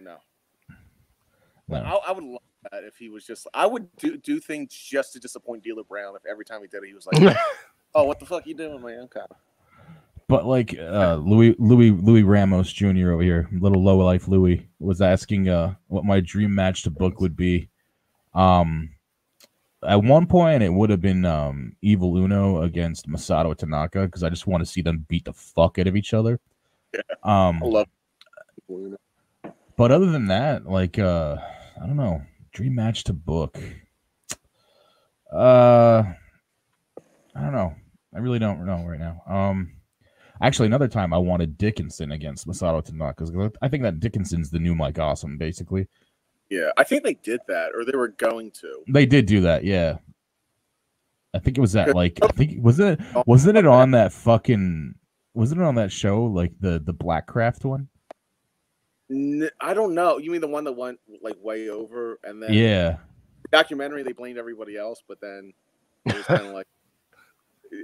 No. No. I, I would love that if he was just. I would do do things just to disappoint D'Lo Brown. If every time he did it, he was like, <laughs> "Oh, what the fuck you doing, man?" Okay. But like uh, Louis Louis Louis Ramos Jr. over here, little low life Louis, was asking uh, what my dream match to book would be. Um, at one point, it would have been um, Evil Uno against Masato Tanaka because I just want to see them beat the fuck out of each other. Um, I love. but other than that, like uh, I don't know, dream match to book. Uh, I don't know. I really don't know right now. Um, actually, another time I wanted Dickinson against Masato Tanaka because I think that Dickinson's the new Mike Awesome. Basically, Yeah, I think they did that, or they were going to. they did do that. Yeah, I think it was that. Like, I think was it wasn't it on that fucking wasn't it on that show like the the Blackcraft one? I don't know. You mean the one that went like way over, and then Yeah. documentary they blamed everybody else, but then it was kind of like,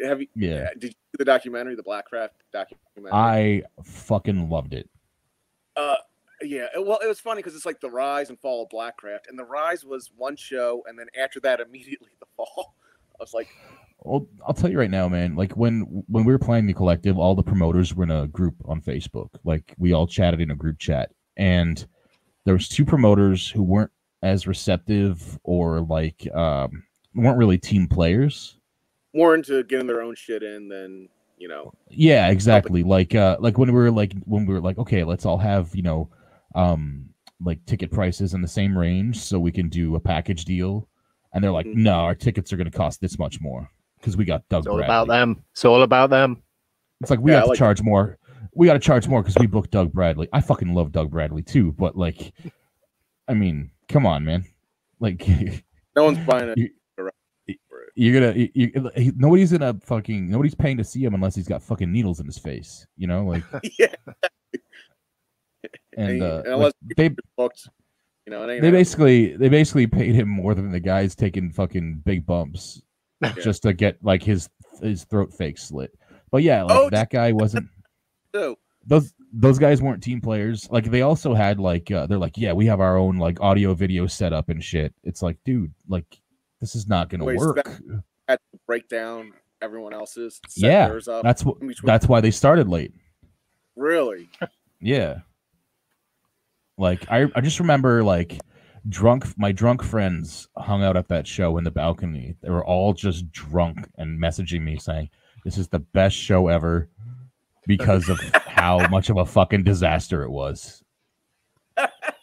have you? Yeah. Did you see the documentary, the Blackcraft documentary? I fucking loved it. Uh, yeah. Well, it was funny because it's like the rise and fall of Blackcraft, and the rise was one show, and then after that, immediately the fall. <laughs> I was like, Well, I'll tell you right now, man. Like when when we were playing the collective, all the promoters were in a group on Facebook. Like we all chatted in a group chat, and there was two promoters who weren't as receptive or like um, weren't really team players. More into getting their own shit in than you know. Yeah, exactly. Like uh, like when we were like when we were like, okay, let's all have you know, um, like ticket prices in the same range so we can do a package deal. And they're like, Mhm. no, our tickets are going to cost this much more because we got Doug. It's all Bradley. about them. It's all about them. It's like we Yeah, have to like- charge more. We got to charge more because we booked Doug Bradley. I fucking love Doug Bradley too, but like, <laughs> I mean, come on, man. Like, <laughs> No one's buying it. You- for it. you're gonna, you, you, he- nobody's gonna fucking, nobody's paying to see him unless he's got fucking needles in his face. You know, like, <laughs> yeah. <laughs> and uh, and like, unless they booked. You know, it ain't they happening. basically they basically paid him more than the guys taking fucking big bumps Yeah. just to get like his his throat fake slit. But yeah, like Oh, that guy wasn't. <laughs> too. those those guys weren't team players. Like they also had like uh, they're like, yeah, we have our own like audio video setup and shit. It's like, dude, like this is not gonna Wait, so work. that- Had to break down everyone else's. Yeah, up That's what that's why they started late. really. Yeah. Like I I just remember like drunk my drunk friends hung out at that show in the balcony. They were all just drunk and messaging me saying, This is the best show ever because of <laughs> how much of a fucking disaster it was. <laughs>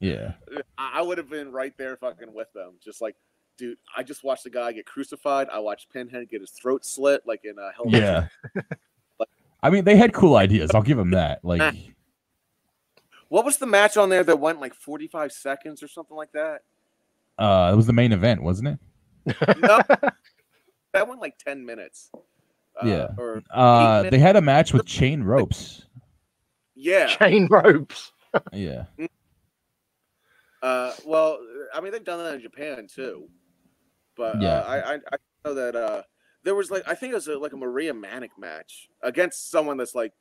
Yeah. I I would have been right there fucking with them. Just like, dude, I just watched the guy get crucified. I watched Pinhead get his throat slit, like in a Hell Yeah. <laughs> I mean, they had cool ideas. I'll give them that. Like, What was the match on there that went like 45 seconds or something like that? uh, it was the main event, wasn't it? <laughs> No, that went like 10 minutes. Uh, Yeah. Or Uh, minutes. they had a match with chain ropes. yeah. Chain ropes. Yeah. Uh, well, I mean, they've done that in Japan too. But Yeah. uh, I, I I know that uh, there was like I think it was a, like a Maria Manic match against someone that's like,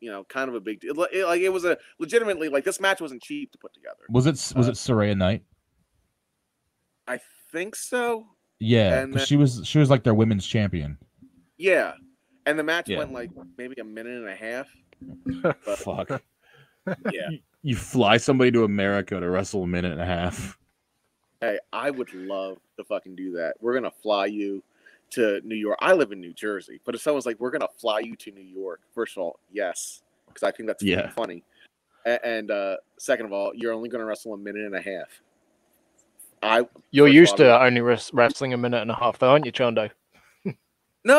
you know, kind of a big deal. Like it, like, it was a legitimately like this match wasn't cheap to put together. Was it was Uh, it Saraya Knight? I think so. Yeah, and 'cause then- she was she was like their women's champion. Yeah, and the match Yeah. went like maybe a minute and a half. <laughs> But Fuck. <laughs> yeah, You fly somebody to America to wrestle a minute and a half. hey, I would love to fucking do that. We're gonna fly you to New York. I live in New Jersey, but if someone's like, "We're gonna fly you to New York," first of all, yes, because I think that's Yeah. funny. A- And uh, second of all, you're only gonna wrestle a minute and a half. I You're First used of to only wres- wrestling a minute and a half, though, aren't you, Chondo? <laughs> no,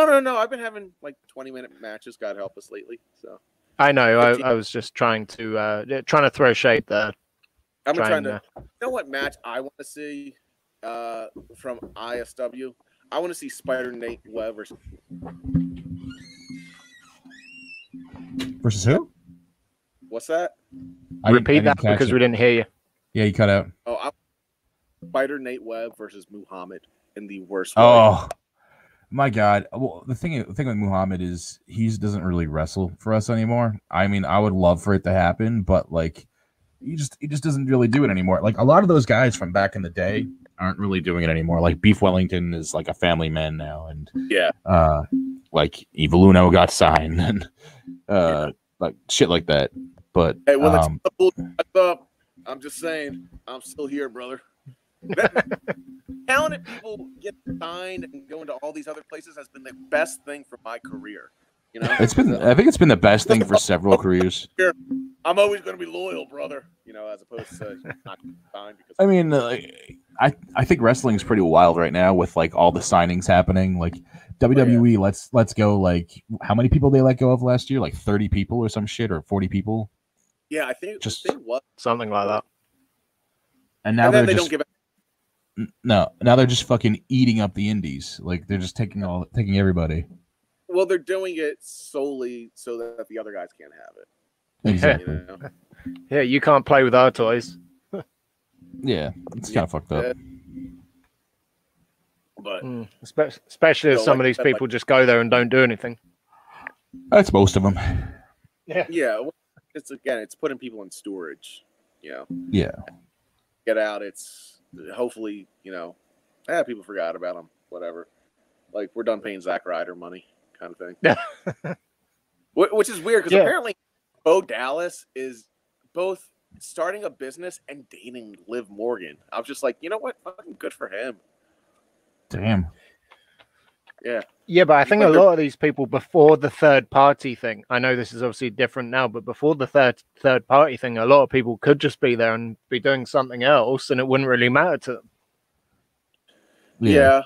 no, no. I've been having like 20 minute matches. God help us lately. So I know. I, I was just trying to uh, trying to throw shade there. I'm trying trying to. You know what match I want to see uh, from ISW? I want to see Spider Nate Webb versus Versus who? what's that? I didn't- I repeat that because it. we didn't hear you. Yeah, you cut out. Oh, I, Spider Nate Webb versus Muhammad in the worst. way. My god. Well, the thing the thing with Muhammad is he doesn't really wrestle for us anymore. I mean, I would love for it to happen, but like he just he just doesn't really do it anymore. Like a lot of those guys from back in the day aren't really doing it anymore. Like Beef Wellington is like a family man now, and yeah. uh, like Evil Uno got signed, <laughs> and uh, like shit like that. But Hey, when um, the up, I'm just saying, I'm still here, brother. That- <laughs> talented people get signed and go into all these other places has been the best thing for my career. You know, it's been I think it's been the best thing for several careers. I'm always going to be loyal, brother. You know, as opposed to not getting signed because I mean, uh, I I think wrestling is pretty wild right now with like all the signings happening. Like WWE, let's let's go. Like how many people they let go of last year? Like thirty people or some shit, or forty people. yeah, I think Just- the thing was, Something like that. And now and they're they just don't give. N- no. Now they're just fucking eating up the indies. Like they're just taking all taking everybody. Well, they're doing it solely so that the other guys can't have it. Exactly. You know? <laughs> Yeah, you can't play with our toys. <laughs> Yeah, it's Yeah. kind of fucked up. But Mm, espe- Especially if some like of these said, like- people just go there and don't do anything. That's most of them. Yeah. yeah, it's again, it's putting people in storage. You know, Yeah. get out. It's hopefully, you know, yeah, people forgot about them. Whatever. Like we're done paying Zack Ryder money, kind of thing. <laughs> Which is weird because Yeah. apparently Bo Dallas is both starting a business and dating Liv Morgan. I was just like, you know what? Fucking good for him. Damn. Yeah, Yeah, but I think a lot of these people before the third party thing, I know this is obviously different now, but before the third third party thing, a lot of people could just be there and be doing something else and it wouldn't really matter to them. Yeah.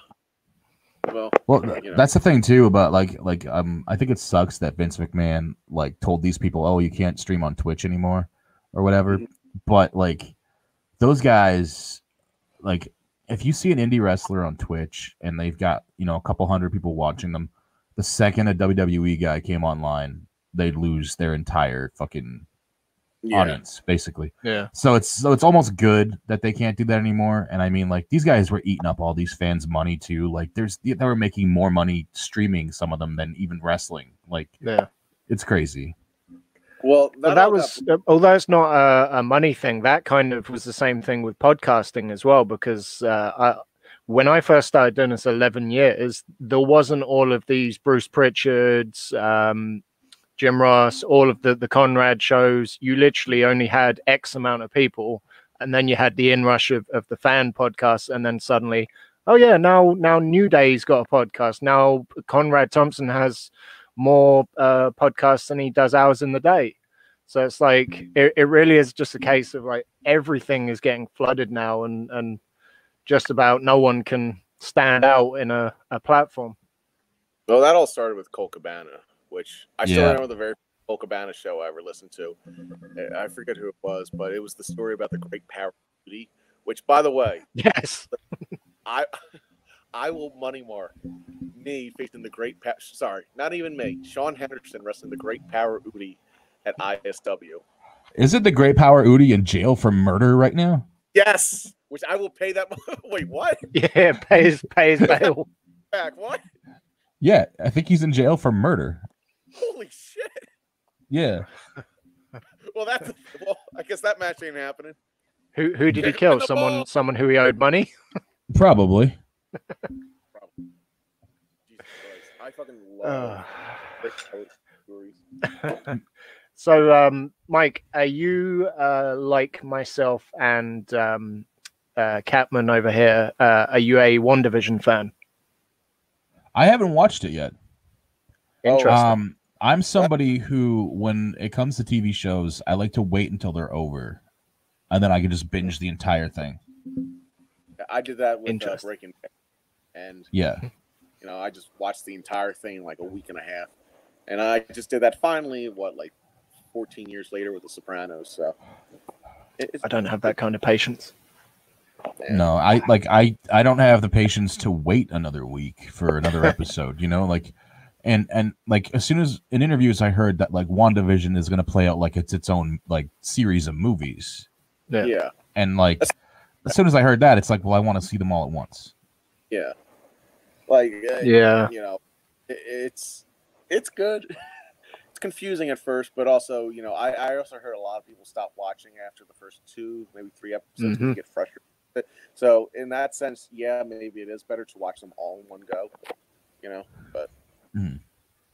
Well, Well, you know. that's the thing too about like like um I think it sucks that Vince McMahon like told these people, "Oh, you can't stream on Twitch anymore." or whatever. Mhm. But like those guys like if you see an indie wrestler on Twitch and they've got, you know, a couple hundred people watching them, the second a WWE guy came online, they'd lose their entire fucking yeah. audience basically. Yeah. So it's so it's almost good that they can't do that anymore. And I mean, like these guys were eating up all these fans' money too. Like there's they were making more money streaming some of them than even wrestling. Like Yeah. it's crazy. Well, that, But that was, uh, although it's not a, a money thing, that kind of was the same thing with podcasting as well. Because uh, I, when I first started doing this 11 years, there wasn't all of these Bruce Pritchards, um, Jim Ross, all of the, the Conrad shows. You literally only had X amount of people. And then you had the inrush of, of the fan podcasts. And then suddenly, oh, yeah, now, now New Day's got a podcast. Now Conrad Thompson has more uh, podcasts than he does hours in the day. So it's like it, it really is just a case of like everything is getting flooded now, and and just about no one can stand out in a, a platform. well, that all started with Colt Cabana, which I still Yeah. remember the very Colt Cabana show I ever listened to. Uh, I forget who it was, but it was the story about the Great Power of Beauty. Which, by the way, <laughs> Yes. I I will money mark me facing the great pa- sorry, not even me. Sean Henderson wrestling the great power Uti at ISW. Is it the Great Power Uti in jail for murder right now? Yes, which I will pay that. <laughs> Wait, what? <laughs> Yeah, pays pays bail. Back what? Yeah, I think he's in jail for murder. Holy shit! Yeah. <laughs> Well, that's well. I guess that match ain't happening. Who who did he kill? Someone ball. someone who he owed money. Probably. Jesus Christ! I fucking <sighs> love Uh, stories. <laughs> so, um, Mike, are you uh, like myself and um, uh, Catman over here? Uh, are you a WandaVision fan? I haven't watched it yet. Oh, Interesting. Um, I'm somebody who, when it comes to TV shows, I like to wait until they're over, and then I can just binge the entire thing. I did that with uh, Breaking Bad, and Yeah. you know, I just watched the entire thing like a week and a half, and I just did that finally. What like 14 years later with The Sopranos. So it, I don't have that kind of patience. man, No, I like I I don't have the patience to wait another week for another <laughs> episode. You know, like, and and like as soon as in interviews I heard that like WandaVision is going to play out like it's its own like series of movies, Yeah. yeah, and like as soon as I heard that, it's like, well, I want to see them all at once. yeah, like uh, Yeah. you know, it's it's good. <laughs> It's confusing at first, but also, you know, I, I also heard a lot of people stop watching after the first two, maybe three episodes, 'cause Mhm. they get frustrated. So, in that sense, yeah, maybe it is better to watch them all in one go. You know, but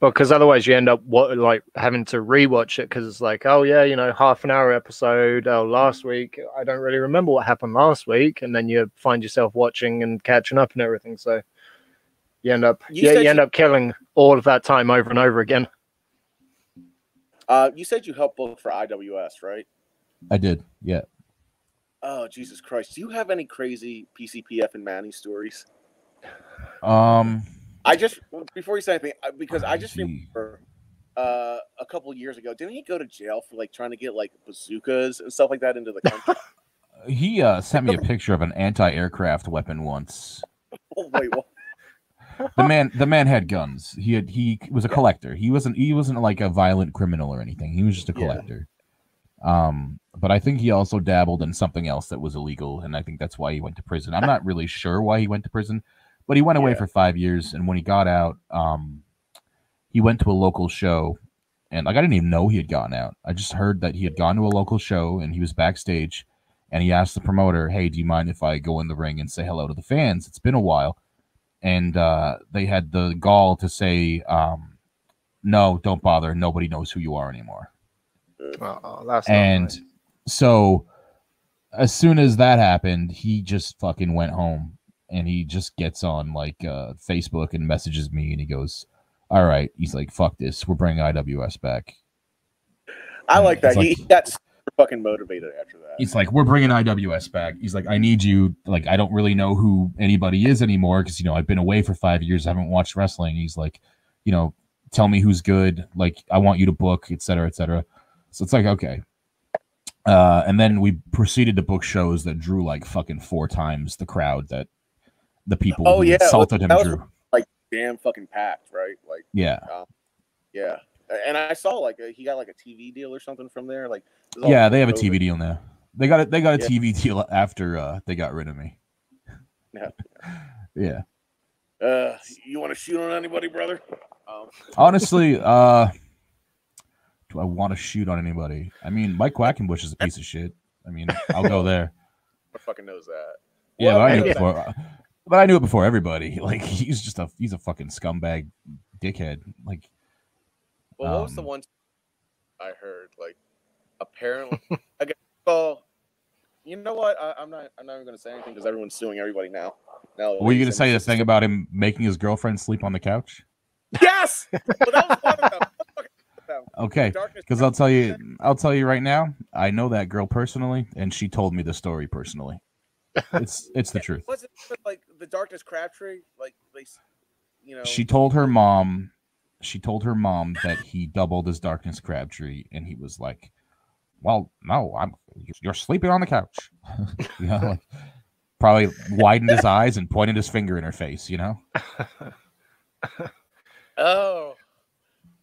Well, because otherwise you end up what like having to rewatch it because it's like, oh yeah, you know, half an hour episode. Oh, last week I don't really remember what happened last week, and then you find yourself watching and catching up and everything. So you end up, You yeah, said you end you- up killing all of that time over and over again. uh, you said you helped book for IWS, right? I did, yeah. Oh Jesus Christ! Do you have any crazy PCP Fanny stories? Um, I just before you say anything, I- because I just remember uh, a couple years ago, didn't he go to jail for like trying to get like bazookas and stuff like that into the country? <laughs> he uh sent me a picture of an anti-aircraft weapon once. <laughs> oh, wait, what? The man, the man had guns. He had he was a collector. He wasn't he wasn't like a violent criminal or anything. He was just a Yeah. collector. Um, but I think he also dabbled in something else that was illegal, and I think that's why he went to prison. I'm not really sure why he went to prison, but he went away Yeah. for five years, and when he got out, um, he went to a local show, and like I didn't even know he had gotten out. I just heard that he had gone to a local show and he was backstage, and he asked the promoter, "Hey, do you mind if I go in the ring and say hello to the fans? It's been a while." And uh, they had the gall to say, um, "No, don't bother. Nobody knows who you are anymore." Oh, that's and nice. so as soon as that happened he just fucking went home and he just gets on like uh facebook and messages me and he goes all right he's like fuck this we're bringing iws back I like that. It's like- he got super fucking motivated after that. he's like we're bringing iws back he's like i need you like i don't really know who anybody is anymore because you know i've been away for five years i haven't watched wrestling he's like you know tell me who's good like i want you to book etc., cetera et cetera so it's like okay uh and then we proceeded to book shows that drew like fucking four times the crowd that the people Oh, yeah, insulted him drew. Like Damn fucking packed, right? Like, yeah yeah. And I saw like a, he got like a TV deal or something from there. Like, it was all yeah they have a tv deal now they got it they got a Yeah. tv deal after uh they got rid of me <laughs> Yeah. <laughs> yeah Uh, you want to shoot on anybody, brother? Um, <laughs> Honestly, uh do I want to shoot on anybody? I mean, Mike Quackenbush is a piece of shit. I mean, I'll go there. who fucking knows that? Yeah, Well, but I knew yeah. it before. But I knew it before everybody. Like he's just a he's a fucking scumbag, dickhead. Like Well, what was the Um, one I heard? Like, apparently, <laughs> again, well, you know what? I, I'm not. I'm not even going to say anything because everyone's suing everybody now. Now, were you gonna say the thing about him making his girlfriend sleep on the couch? Yes, but that was one of them. Okay, because I'll tell you, I'll tell you right now. I know that girl personally, and she told me the story personally. It's it's the <laughs> truth. Was it like the Darkness Crabtree? Like they, you know, She told her mom, she told her mom that he doubled his darkness Crabtree, and he was like, "Well, no, I'm you're sleeping on the couch." <laughs> you know, like, probably widened his eyes and pointed his finger in her face. You know, <laughs> Oh.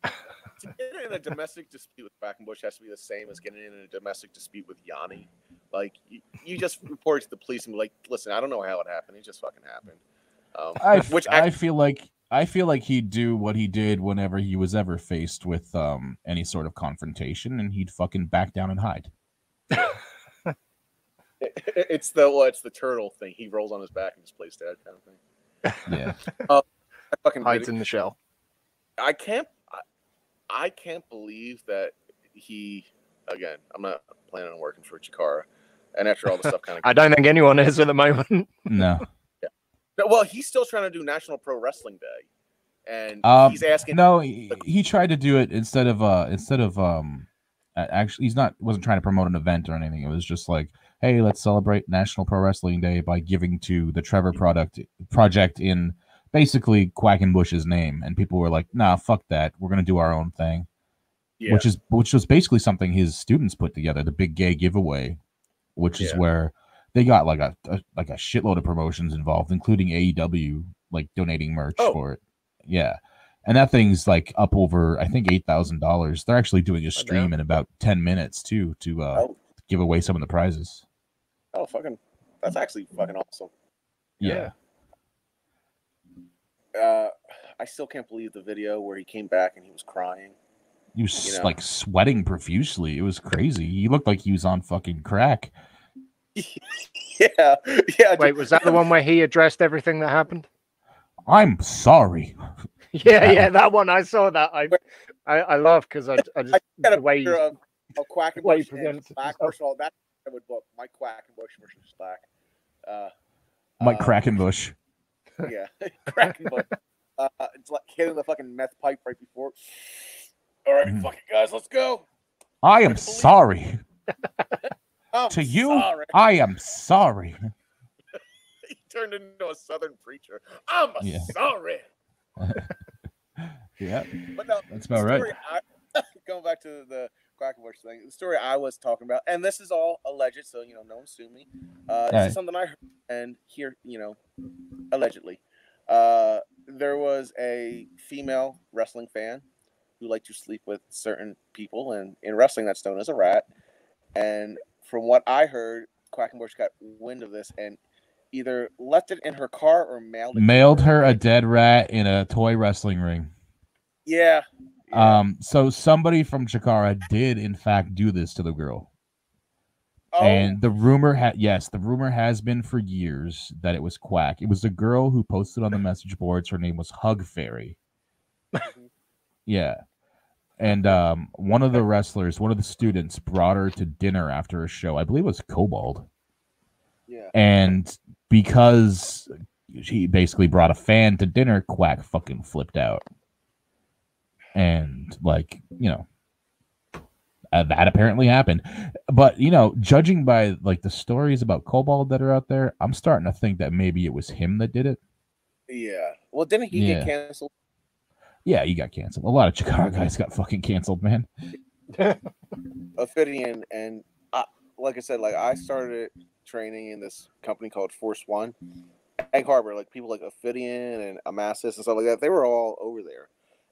to get in a domestic dispute with Quackenbush has to be the same as getting in a domestic dispute with Yanni. Like you, you just report to the police and be like, listen, I don't know how it happened. It just fucking happened. Um, I, which which I feel like I feel like he'd do what he did whenever he was ever faced with um any sort of confrontation, and he'd fucking back down and hide. <laughs> it's the well, it's the turtle thing. He rolls on his back and just plays dead kind of thing. Yeah, <laughs> I fucking Hides in the shell. I can't I, I can't believe that he again, I'm not planning on working for Chikara. And after all the stuff kind of <laughs> I don't think anyone is at the moment. no, well, he's still trying to do National Pro Wrestling Day. And Um, he's asking no. He, he tried to do it instead of uh instead of um actually he's not wasn't trying to promote an event or anything. It was just like, hey, let's celebrate National Pro Wrestling Day by giving to the Trevor product project in basically Quackenbush's name, and people were like, nah, fuck that, we're gonna do our own thing. yeah, which is which was basically something his students put together, the big gay giveaway, which is where they got like a, a like a shitload of promotions involved, including AEW like donating merch Oh. for it. Yeah. And that thing's like up over I think eight thousand dollars. They're actually doing a stream in about ten minutes too to uh Oh. give away some of the prizes. oh fucking that's actually fucking awesome. Yeah. Uh I still can't believe the video where he came back and he was crying. He was You know. like sweating profusely. It was crazy. He looked like he was on fucking crack. <laughs> yeah, yeah. Wait, was that the one where he addressed everything that happened? I'm sorry. <laughs> Yeah, yeah, that one. I saw that. I I, I laugh because I, I just got a the way picture he's- of, of Quackenbush way he and Slack. First of all, that I would book Mike Quackenbush versus Slack. Uh, Mike uh, Crackenbush. <laughs> Yeah, Quackenbush. uh, it's like hitting the fucking meth pipe right before. All right, Mhm. fucking guys, let's go. I am sorry. I'm To you, sorry. I am sorry. <laughs> he turned into a southern preacher. I'm Yeah. sorry. <laughs> Yeah, But no, that's about right. I, <laughs> going back to the Quackenbush thing, the story I was talking about, and this is all alleged, so you know, no one sue me. Uh, this Alright. is something I heard and here, you know, allegedly. Uh, there was a female wrestling fan who liked to sleep with certain people, and in wrestling, that's known as a rat. And from what I heard, Quackenbush got wind of this and either left it in her car or mailed it. Mailed her a dead rat in a toy wrestling ring. Yeah. yeah. Um, so somebody from Chikara did in fact do this to the girl. oh, And the rumor had yes, the rumor has been for years that it was Quack. It was a girl who posted on the message boards. Her name was Hug Fairy. yeah. And um, one of the wrestlers, one of the students, brought her to dinner after a show. I believe it was Kobald. yeah. And because she basically brought a fan to dinner, Quack fucking flipped out. And like, you know, uh, that apparently happened. But, you know, judging by like the stories about Kobald that are out there, I'm starting to think that maybe it was him that did it. Yeah. Well, didn't he Yeah. get canceled? Yeah, he got canceled. A lot of Chikara guys got fucking canceled, man. <laughs> Ophidian and I, like I said, like I started training in this company called Force One, Egg Harbor. Like people like Ophidian and Amasis and stuff like that. They were all over there,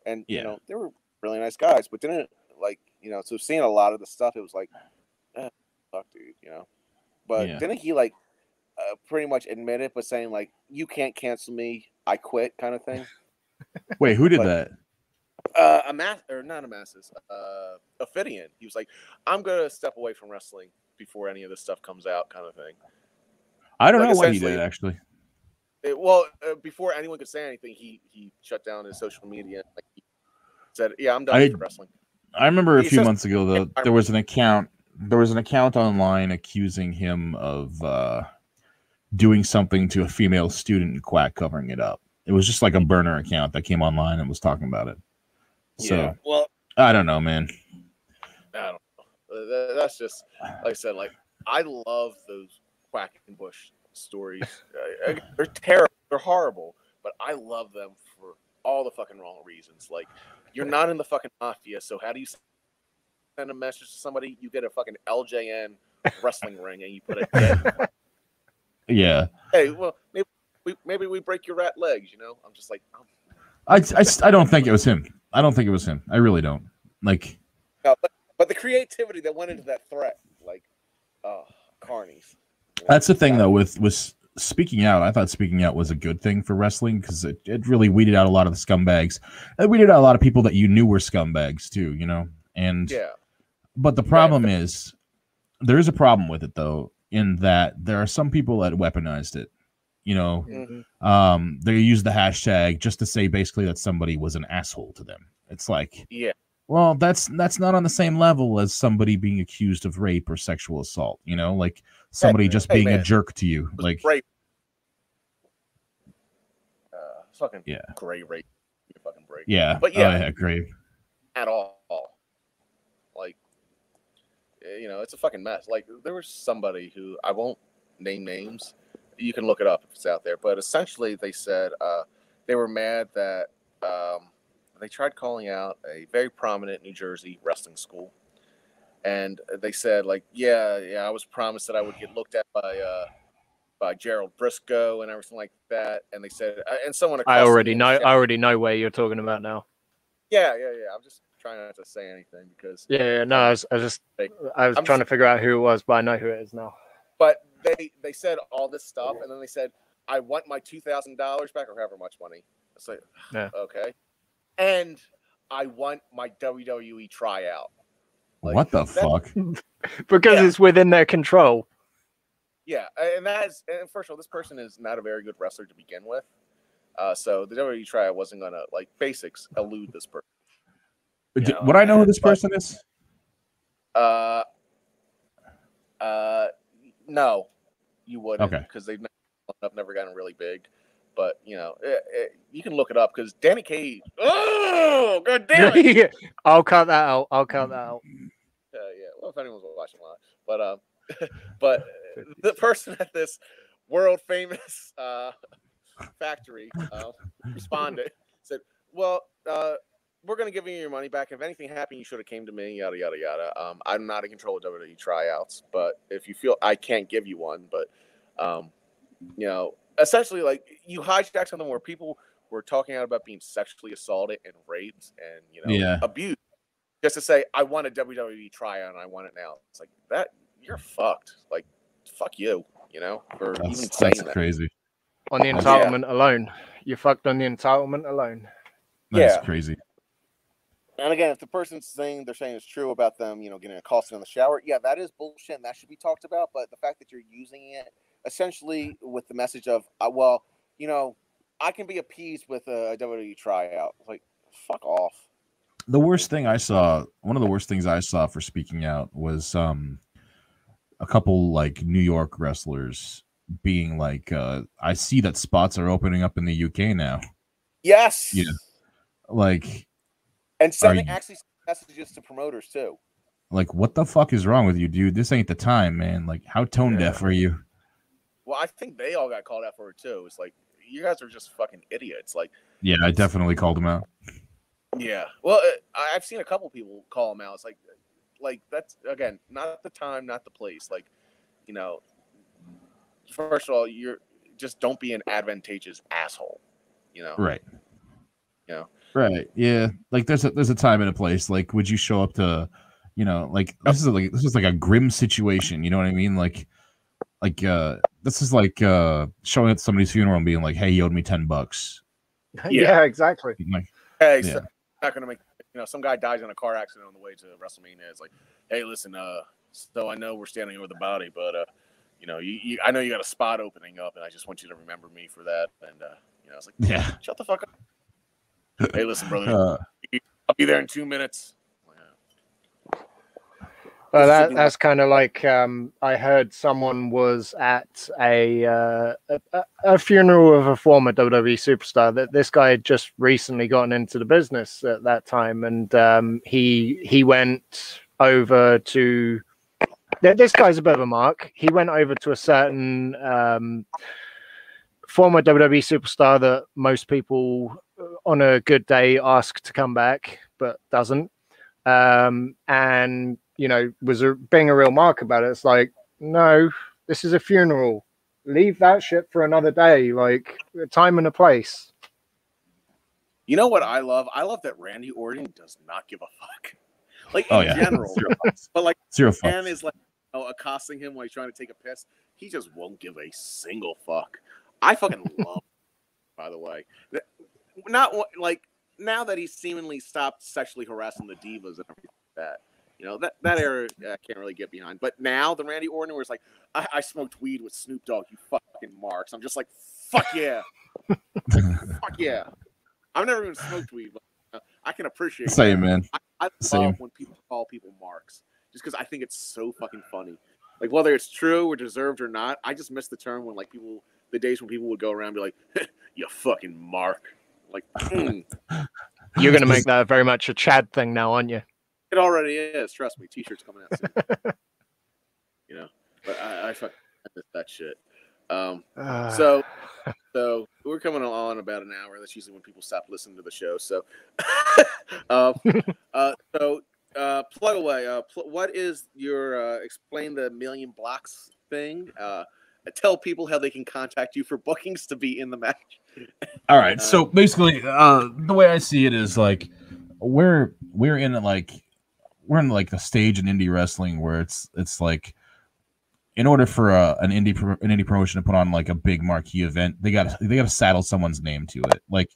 and Yeah. you know they were really nice guys. But didn't like you know so seeing a lot of the stuff, it was like, eh, fuck, dude, you know. But Yeah. didn't he like uh, pretty much admit it, but saying like you can't cancel me, I quit, kind of thing. Wait, who did But- that? uh Amas or not Amasis, uh Ophidian. He was like, I'm gonna step away from wrestling before any of this stuff comes out, kind of thing. I don't like, know what he did actually. It- well, uh, before anyone could say anything, he he shut down his social media. Like he said, Yeah, I'm done I- with wrestling. I remember a few says- months ago though there was an account there was an account online accusing him of uh doing something to a female student in Quack covering it up. It was just like a burner account that came online and was talking about it. So yeah. Well, I don't know, man. I don't know. That's just like I said. Like I love those Quackenbush stories. They're terrible. They're horrible, but I love them for all the fucking wrong reasons. Like you're not in the fucking mafia, so how do you send a message to somebody? You get a fucking LJN wrestling ring and you put it. <laughs> Yeah. hey, well maybe we maybe we break your rat legs. You know, I'm just like, oh, I, I, I don't think it was him. I don't think it was him. I really don't. Like, no, but, but the creativity that went into that threat, like, oh, carnies. That's the thing though with with speaking out. I thought speaking out was a good thing for wrestling because it, it really weeded out a lot of the scumbags. It weeded out a lot of people that you knew were scumbags too. You know, and Yeah. but the problem is there is a problem with it though in that there are some people that weaponized it. You know, Mhm. um, they use the hashtag just to say basically that somebody was an asshole to them. It's like, Yeah. well, that's that's not on the same level as somebody being accused of rape or sexual assault. You know, like somebody man. just Hey, being a jerk to you. Like, great. Uh, fucking Yeah. rate. Give me Fucking break. yeah, But oh, yeah. yeah, great. At all. Like, eh, you know, it's a fucking mess. Like, there was somebody who I won't name names. You can look it up if it's out there. But essentially, they said uh, they were mad that um, they tried calling out a very prominent New Jersey wrestling school. And they said, like, yeah, yeah, I was promised that I would get looked at by uh, by Gerald Briscoe and everything like that. And they said, uh, and someone I already know. I already know where you're talking about now. Yeah, yeah, yeah. I'm just trying not to say anything because Yeah, yeah no, I was, I was just, I was I'm trying just- to figure out who it was, but I know who it is now. But they they said all this stuff and then they said i want my $2000 back or however much money it's like Yeah. okay and i want my wwe tryout Like, what the that- fuck? <laughs> Because Yeah. it's within their control. yeah and that's and first of all this person is not a very good wrestler to begin with uh, so the wwe tryout wasn't gonna like basics elude this person D- know, Would I know who this but- person is? uh uh no you wouldn't Okay. because they've never, never gotten really big but you know it, it, you can look it up because danny cage oh god damn it <laughs> I'll cut that out. I'll cut that out. Uh, yeah, well, if anyone's watching live, but um, <laughs> but <laughs> the person at this world famous uh, factory uh, responded, said, "Well, uh, we're gonna give you your money back. If anything happened, you should have came to me. Yada yada yada. Um, I'm not in control of WWE tryouts, but if you feel I can't give you one, but um, you know, essentially, like you hijacked something where people." Were talking out about being sexually assaulted and raped and you know Yeah. abused just to say I want a WWE tryout and I want it now. It's like that you're fucked. Like fuck you, you know, for even That's, saying that's that. crazy. On the Yeah. entitlement alone. you're fucked on the entitlement alone. That's Yeah. crazy. And again, if the person's saying they're saying it's true about them, you know, getting accosted in the shower, yeah, that is bullshit and that should be talked about. But the fact that you're using it essentially with the message of, uh, well, you know, I can be appeased with a WWE tryout. Like, fuck off. the worst thing I saw, one of the worst things I saw for speaking out was um a couple like New York wrestlers being like, uh, I see that spots are opening up in the UK now. Yes. Yeah. Like, And sending you- actually messages to promoters too. like what the fuck is wrong with you, dude? This ain't the time, man. Like, how tone deaf are you? Well, I think they all got called out for it too. It's like you guys are just fucking idiots. Like, Yeah, I definitely called them out. yeah. Well, uh, I've seen a couple people call them out. It's like, like that's again not the time, not the place. Like, you know, first of all, you're just don't be an advantageous asshole. You know. Right. Yeah. Right. Yeah. Like there's a there's a time and a place. Like, would you show up to, you know, like this is like this is like a grim situation. You know what I mean? Like, like uh, this is like uh showing up at somebody's funeral and being like, "Hey, you owed me ten bucks." <laughs> Yeah, exactly. Like, Hey, Yeah. so not gonna make you know some guy dies in a car accident on the way to WrestleMania. It's like, hey, listen, uh, so I know we're standing over the body, but uh, you know, you, you I know you got a spot opening up, and I just want you to remember me for that. And uh, you know, it's like, yeah. shut the fuck up. Hey, listen, brother, Uh, I'll be there in two minutes. Yeah. Well, that, that's kind of like um, I heard someone was at a, uh, a a funeral of a former WWE superstar. That this guy had just recently gotten into the business at that time, and um, he he went over to. This guy's a bit of a mark. He went over to a certain um, former WWE superstar that most people on a good day ask to come back, but doesn't. Um, and you know, was a, being a real mark about it. It's like, no, this is a funeral. Leave that shit for another day. Like a time and a place. You know what I love? I love that Randy Orton does not give a fuck. <laughs> Like oh in yeah. general, <laughs> Zero fucks. but like Zero man fucks. is like know, accosting him while he's trying to take a piss. He just won't give a single fuck. I fucking <laughs> love. By the way, Th- not like now that he's seemingly stopped sexually harassing the divas and everything like that. You know that that era I can't really get behind. But now the Randy Orton, where it's like, I, I smoked weed with Snoop Dogg, you fucking marks. I'm just like, fuck yeah, <laughs> fuck yeah. I've never even smoked weed, but uh, I can appreciate. that. Same man. I Same. love when people call people marks, just because I think it's so fucking funny. Like whether it's true or deserved or not, I just miss the term when like people, the days when people would go around and be like, <laughs> "You fucking mark." Like <laughs> mm, You're going to make that very much a Chad thing now, aren't you? it already is. Trust me, t-shirts coming out soon. <laughs> you know, but I, I fucking that shit. Um, Uh, so <laughs> so we're coming on about an hour that's usually when people stop listening to the show so uh, uh, so uh, plug away uh, pl- what is your uh, explain the million blocks thing uh, tell people how they can contact you for bookings to be in the match All right. So basically, uh, the way I see it is like we're we're in like we're in like the stage in indie wrestling where it's it's like in order for a, an indie pro- an indie promotion to put on like a big marquee event, they got they got to saddle someone's name to it. Like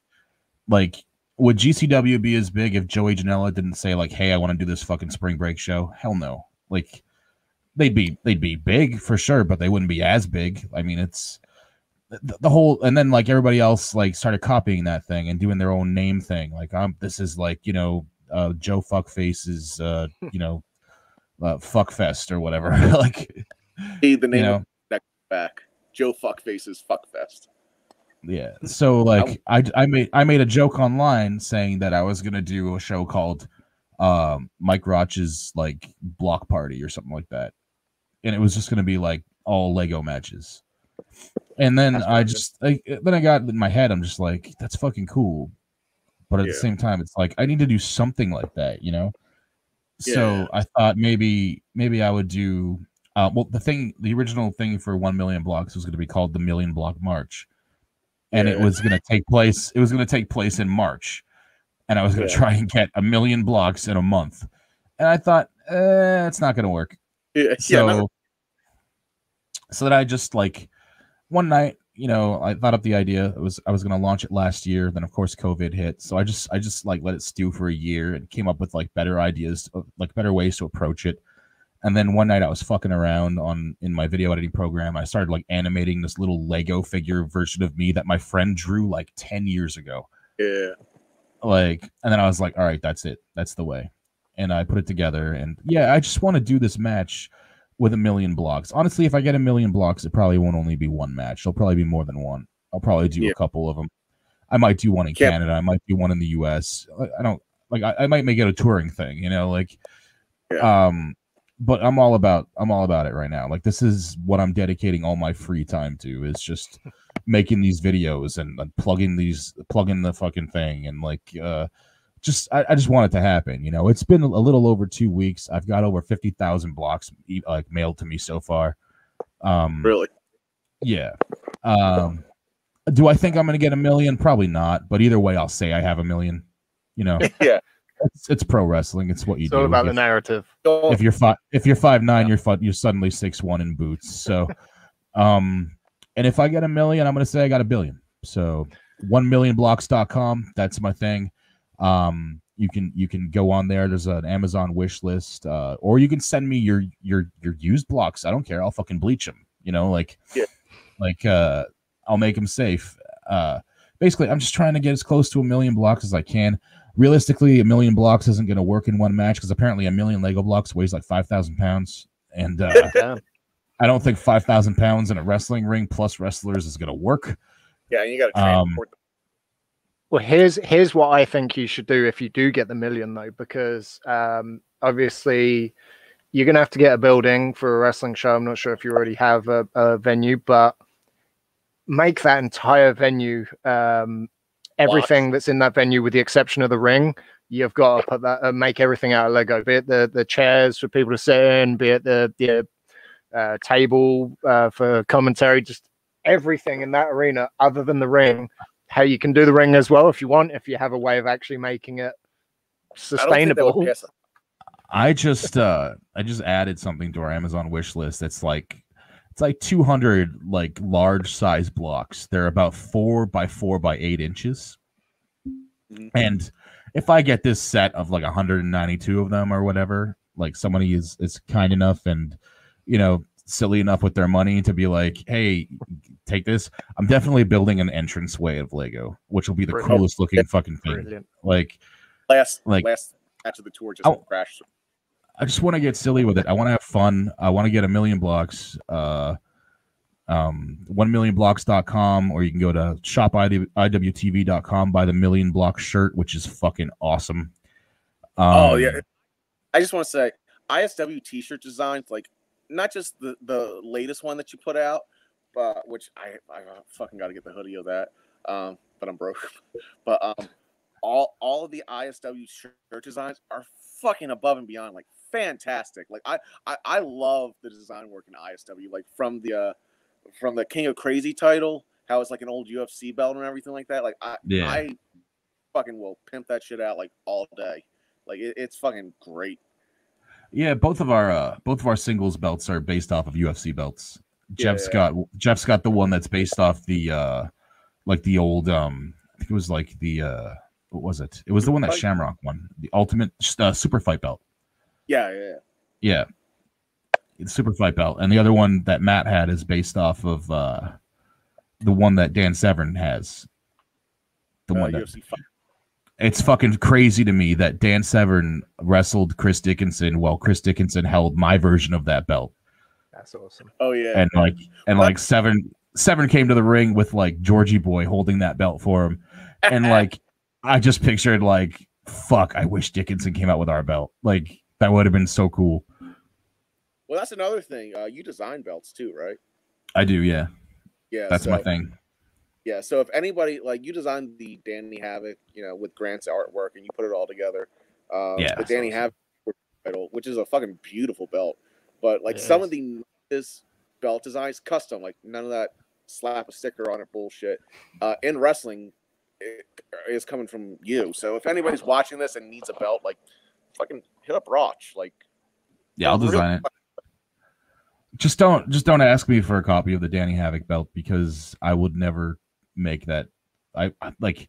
like would GCW be as big if Joey Janela didn't say like, "Hey, I want to do this fucking spring break show"? Hell no. Like they'd be they'd be big for sure, but they wouldn't be as big. I mean, it's the, the whole and then like everybody else like started copying that thing and doing their own name thing. Like um this is like you know uh joe fuckface's uh you know uh fuckfest or whatever. <laughs> Like Be the name you know? of that back. Joe fuckface's fuckfest. Yeah. So like i i made i made a joke online saying that i was gonna do a show called um mike roch's like block party or something like that. And it was just gonna be like all lego matches and then i just I, then i got in my head i'm just like that's fucking cool. But at the same time it's like i need to do something like that you know? Yeah. so i thought maybe maybe i would do uh, well the thing the original thing for 1 million blocks was going to be called the million block march. And it was going to take place it was going to take place in march. And i was going to Yeah. try and get a million blocks in a month. And i thought eh, it's not going to work. Yeah, so yeah so that i just like one night you know i thought up the idea it was i was going to launch it last year then of course covid hit. So i just i just like let it stew for a year and came up with like better ideas uh, like better ways to approach it. And then one night i was fucking around on in my video editing program i started like animating this little lego figure version of me that my friend drew like 10 years ago. Yeah. Like and then i was like all right that's it. That's the way. And i put it together and yeah i just want to do this match with a million blocks. Honestly if i get a million blocks it probably won't only be one match. It'll probably be more than one. I'll probably do Yeah. a couple of them i might do one in Yeah. canada. I might do one in the us i, don't like I, I might make it a touring thing you know like um but i'm all about i'm all about it right now. Like this is what i'm dedicating all my free time to is just <laughs> making these videos and, and plugging these plugging the fucking thing and like uh just I, I just want it to happen you know? It's been a little over two weeks. I've got over 50000 blocks e- like mailed to me so far. Um really? yeah. Um do i think i'm gonna get a million? Probably not but either way i'll say i have a million you know? <laughs> Yeah. It's, it's pro wrestling. It's what you it's do all about the narrative. If you're five if you're five nine you're fu- you're suddenly six one in boots. So <laughs> um and if i get a million i'm gonna say i got a billion. So one million blocks.com that's my thing um you can you can go on there. There's an amazon wish list uh or you can send me your your your used blocks. I don't care. I'll fucking bleach them you know like Yeah. like uh i'll make them safe. Uh basically i'm just trying to get as close to a million blocks as i can. Realistically, a million blocks isn't going to work in one match because apparently a million Lego blocks weighs like five thousand pounds, and uh, <laughs> I don't think five thousand pounds in a wrestling ring plus wrestlers is going to work. yeah and you got to Um, transport Well, here's here's what I think you should do if you do get the million, though, because um, obviously you're gonna have to get a building for a wrestling show. I'm not sure if you already have a, a venue, but make that entire venue um, everything that's in that venue, with the exception of the ring. You've got to put that, uh, make everything out of Lego. Be it the the chairs for people to sit in, be it the the uh, table uh, for commentary, just everything in that arena other than the ring how you can do the ring as well if you want if you have a way of actually making it I don't think that would sustainable pass- I just uh I just added something to our Amazon wish list. It's like it's like 200 like large size blocks. They're about four by four by eight inches. Mhm. And if I get this set of like 192 of them or whatever, like somebody is is kind enough and you know silly enough with their money to be like, hey, take this. I'm definitely building an entrance way of Lego, which will be the Brilliant. coolest looking fucking thing. Brilliant. Like Last Like- last of the tour just crashed. I just want to get silly with it. I want to have fun. I want to get a million blocks. Uh, um, one millionblocks.com, or you can go to shop iwtv.com, buy the million block shirt, which is fucking awesome. Um, oh yeah. I just want to say ISW t-shirt designs, like not just the the latest one that you put out, but which I I fucking got to get the hoodie of that. Um, but I'm broke. <laughs> but um, all all of the ISW shirt designs are fucking above and beyond, like fantastic. Like I I, I love the design work in ISW, like from the uh from the King of Crazy title, how it's like an old UFC belt and everything like that. Like I Yeah. I fucking will pimp that shit out like all day. Like it, it's fucking great. Yeah, both of our uh both of our singles belts are based off of UFC belts. Jeff's Yeah. got Jeff's got the one that's based off the uh like the old um I think it was like the uh what was it? It was the one that Shamrock won, the ultimate uh, super fight belt. Yeah, yeah. yeah. Yeah. It's super fight belt. And the other one that Matt had is based off of uh the one that Dan Severn has. The Uh, one that, UFC fight. It's fucking crazy to me that Dan Severn wrestled Chris Dickinson while Chris Dickinson held my version of that belt. That's awesome. Oh yeah. and like and like seven seven came to the ring with like Georgie boy holding that belt for him and <laughs> like i just pictured like fuck i wish dickinson came out with our belt like that would have been so cool well, that's another thing. Uh, you design belts too, right? i do yeah Yeah. that's so, my thing Yeah. So if anybody like you designed the Danny Havoc, you know, with Grant's artwork, and you put it all together. Um, Yeah. The Danny Havoc title, which is a fucking beautiful belt, but like It some is. of the this belt designs custom, like none of that slap a sticker on it bullshit. Uh, in wrestling, it is coming from you. So if anybody's watching this and needs a belt, like fucking hit up Roch. Like yeah i'll real- design it just don't just don't ask me for a copy of the danny havoc belt because i would never make that i, I like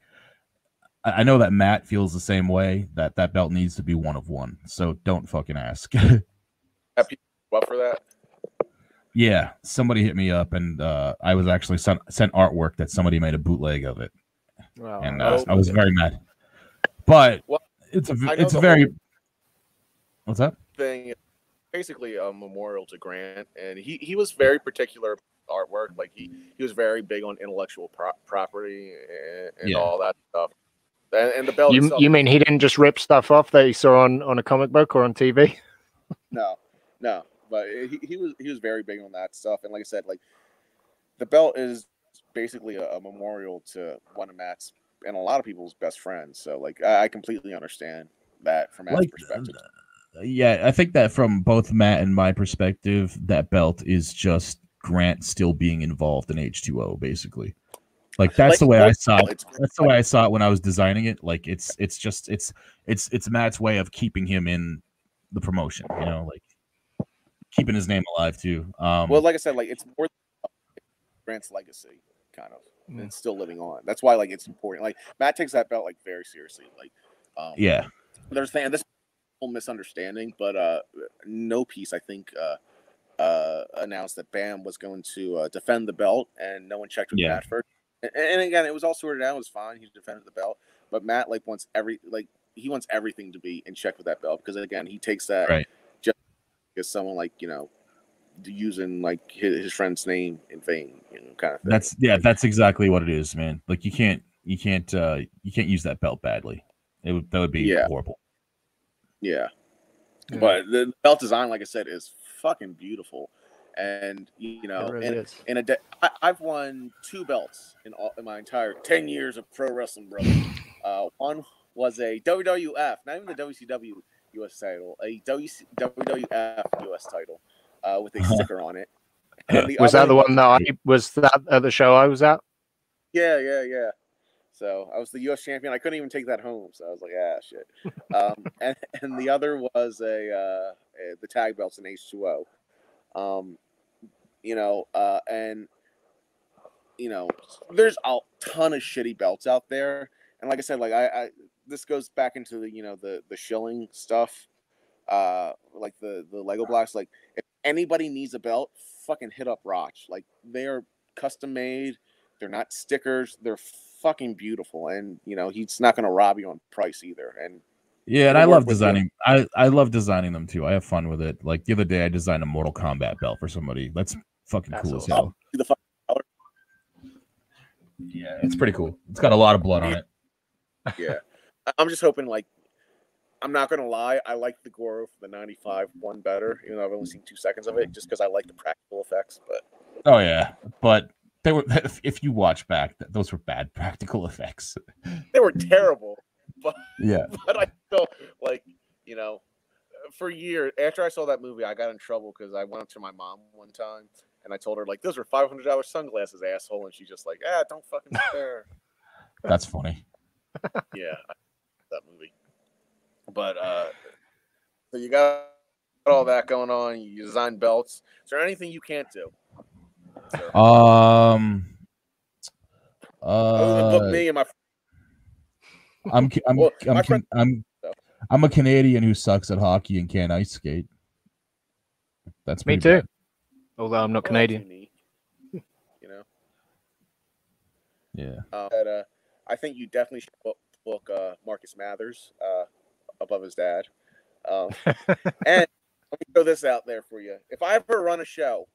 I I know that Matt feels the same way that that belt needs to be one of one. So don't fucking ask. <laughs> What for that? Yeah, somebody hit me up, and uh, I was actually sent sent artwork that somebody made a bootleg of it, Wow. and Oh, uh, I was very mad. But Well, it's a I know it's a very what's that? thing basically a memorial to Grant, and he he was very particular about artwork. Like he he was very big on intellectual pro- property and, and Yeah. all that stuff. And, and the belt You, you, mean he didn't just rip stuff off that he saw on, on a comic book or on TV? <laughs> no, no, but he, he was he was very big on that stuff. And like I said, like the belt is basically a, a memorial to one of Matt's and a lot of people's best friends. So like I, I completely understand that from Matt's Like, perspective. Uh, yeah, I think that from both Matt and my perspective, that belt is just Grant still being involved in H two O, basically. Like that's Like, the way I saw it. That's the way I saw it when I was designing it. Like it's it's just it's it's it's Matt's way of keeping him in the promotion. You know, like keeping his name alive too. Um, Well, like I said, like it's more Grant's legacy, kind of. Mm. It's still living on. That's why, like, it's important. Like Matt takes that belt like very seriously. Like, um, yeah, there's and this whole misunderstanding, but uh, No Peace I think uh, uh, announced that Bam was going to uh, defend the belt, and no one checked with Yeah. Matt first. And, and again, it was all sorted out. It was fine. He defended the belt, but Matt like wants every like he wants everything to be in check with that belt because again, he takes that Right. just as someone like you know using like his, his friend's name in vain, you know, kind of thing. that's yeah, that's exactly what it is, man. Like you can't you can't uh you can't use that belt badly. It would that would be Yeah. horrible. Yeah. Yeah. But the belt design, like I said, is fucking beautiful. And you know, really is. in a day, I, I've won two belts in all in my entire ten years of pro wrestling, brother. Uh, one was a WWF, not even the WCW US title, a WC, WWF US title uh, with a sticker on it. And Was that the one that I was that at the show I was at? Yeah, yeah, yeah. So I was the U.S. champion. I couldn't even take that home. So I was like, ah, shit. <laughs> um, and and the other was a, uh, a the tag belts in H2O. Um, you know, uh, and you know, there's a ton of shitty belts out there. And like I said, like I, I this goes back into the you know the the shilling stuff, uh, like the the Lego blocks. Like if anybody needs a belt, fucking hit up Roch. Like they're custom made. They're not stickers. They're fucking beautiful, and you know he's not going to rob you on price either. And Yeah, and I love with you. designing. I I love designing them too. I have fun with it. Like the other day, I designed a Mortal Kombat belt for somebody. That's fucking That's cool awesome. as hell. the fuck, Yeah, it's pretty cool. It's got a lot of blood on it. yeah, I- I'm just hoping like. I'm not gonna lie. I like the Goro for the '95 one better, even though I've only seen two seconds of it, just because I like the practical effects. But Oh yeah, but they were. <laughs> If, you watch back, those were bad <laughs> practical effects. they were terrible. <laughs> but Yeah, but I still like, you know, for years after I saw that movie, I got in trouble because I went up to my mom one time and I told her like, "Those were five hundred dollars sunglasses, asshole," and she's just like, "Ah, don't fucking care." that's funny. yeah, that movie. But uh, so you got all that going on. You design belts. Is there anything you can't do? Sir? Um. Other book Uh, me and my I'm I'm Well, I'm my Can- friend- I'm I'm a Canadian who sucks at hockey and can't ice skate. That's Me pretty too. Although I'm not well, Canadian. <laughs> You know. Yeah. uh, that uh, I think you definitely should book, book uh, Marcus Mathers uh, above his dad. Um, <laughs> and let me throw this out there for you. If I ever run a show,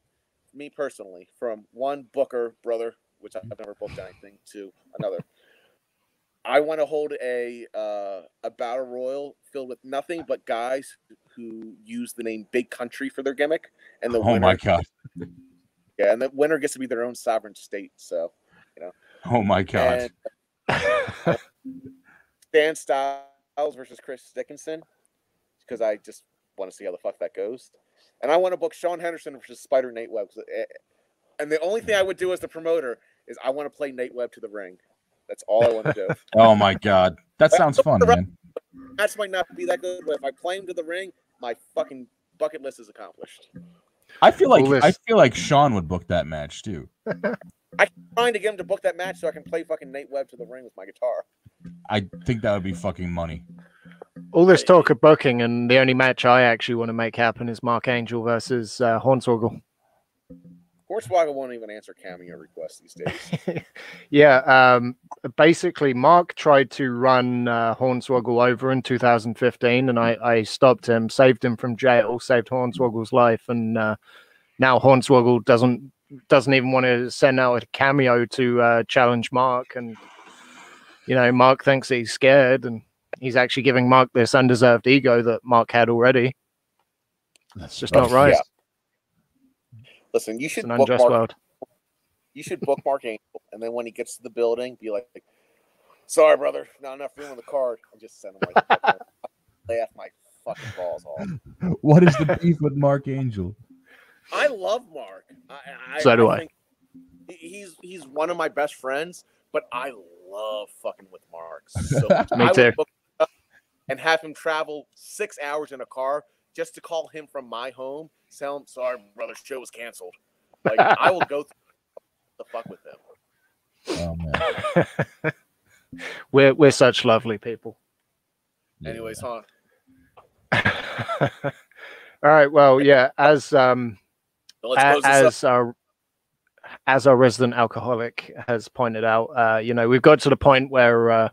me personally, from one Booker brother, which I've never booked anything, to another, I want to hold a uh, a battle royal filled with nothing but guys who use the name Big Country for their gimmick, and the Oh winner, my god. yeah, and the winner gets to be their own sovereign state. So. You know, oh my god. And Stan Styles versus Chris Dickinson because I just want to see how the fuck that goes. And I want to book Sean Henderson versus Spider Nate Webb. 'cause it- And the only thing I would do as the promoter is I want to play Nate Webb to the ring. That's all I want to do. <laughs> Oh my god. That sounds fun, man. Match might not be that good, but if I play him to the ring, my fucking bucket list is accomplished. I feel like I feel like Sean would book that match too. I'm trying to get him to book that match so I can play fucking Nate Webb to the ring with my guitar. I think that would be fucking money. All this talk of booking, and the only match I actually want to make happen is Mark Angel versus uh, Hornswoggle. Hornswoggle won't even answer cameo requests these days. <laughs> yeah, um, basically, Mark tried to run uh, Hornswoggle over in 2015, and I, I stopped him, saved him from jail, saved Hornswoggle's life, and uh, now Hornswoggle doesn't doesn't even want to send out a cameo to uh, challenge Mark, and you know, Mark thinks he's scared, and he's actually giving Mark this undeserved ego that Mark had already. That's just not right. Yeah. Listen, you It's should an unjust bookmark world. you should bookmark Angel, and then when he gets to the building, be like, "Sorry, brother, not enough room on the card," and just send him right. the fuck home. laugh my fucking balls off. What is the beef with Mark Angel? I love Mark. I, I, So do I. think He's he's one of my best friends, but I love fucking with Mark. So. <laughs> Me I would too. book him up And have him travel six hours in a car just to call him from my home. Tell him, "Sorry, brother, show was canceled." Like I will go through the fuck with them. Oh man. <laughs> we're we're such lovely people. Anyways, huh? <laughs> All right. Well, yeah. As um, So let's a- close this up. as our as our resident alcoholic has pointed out, uh, you know, we've got to the point where uh,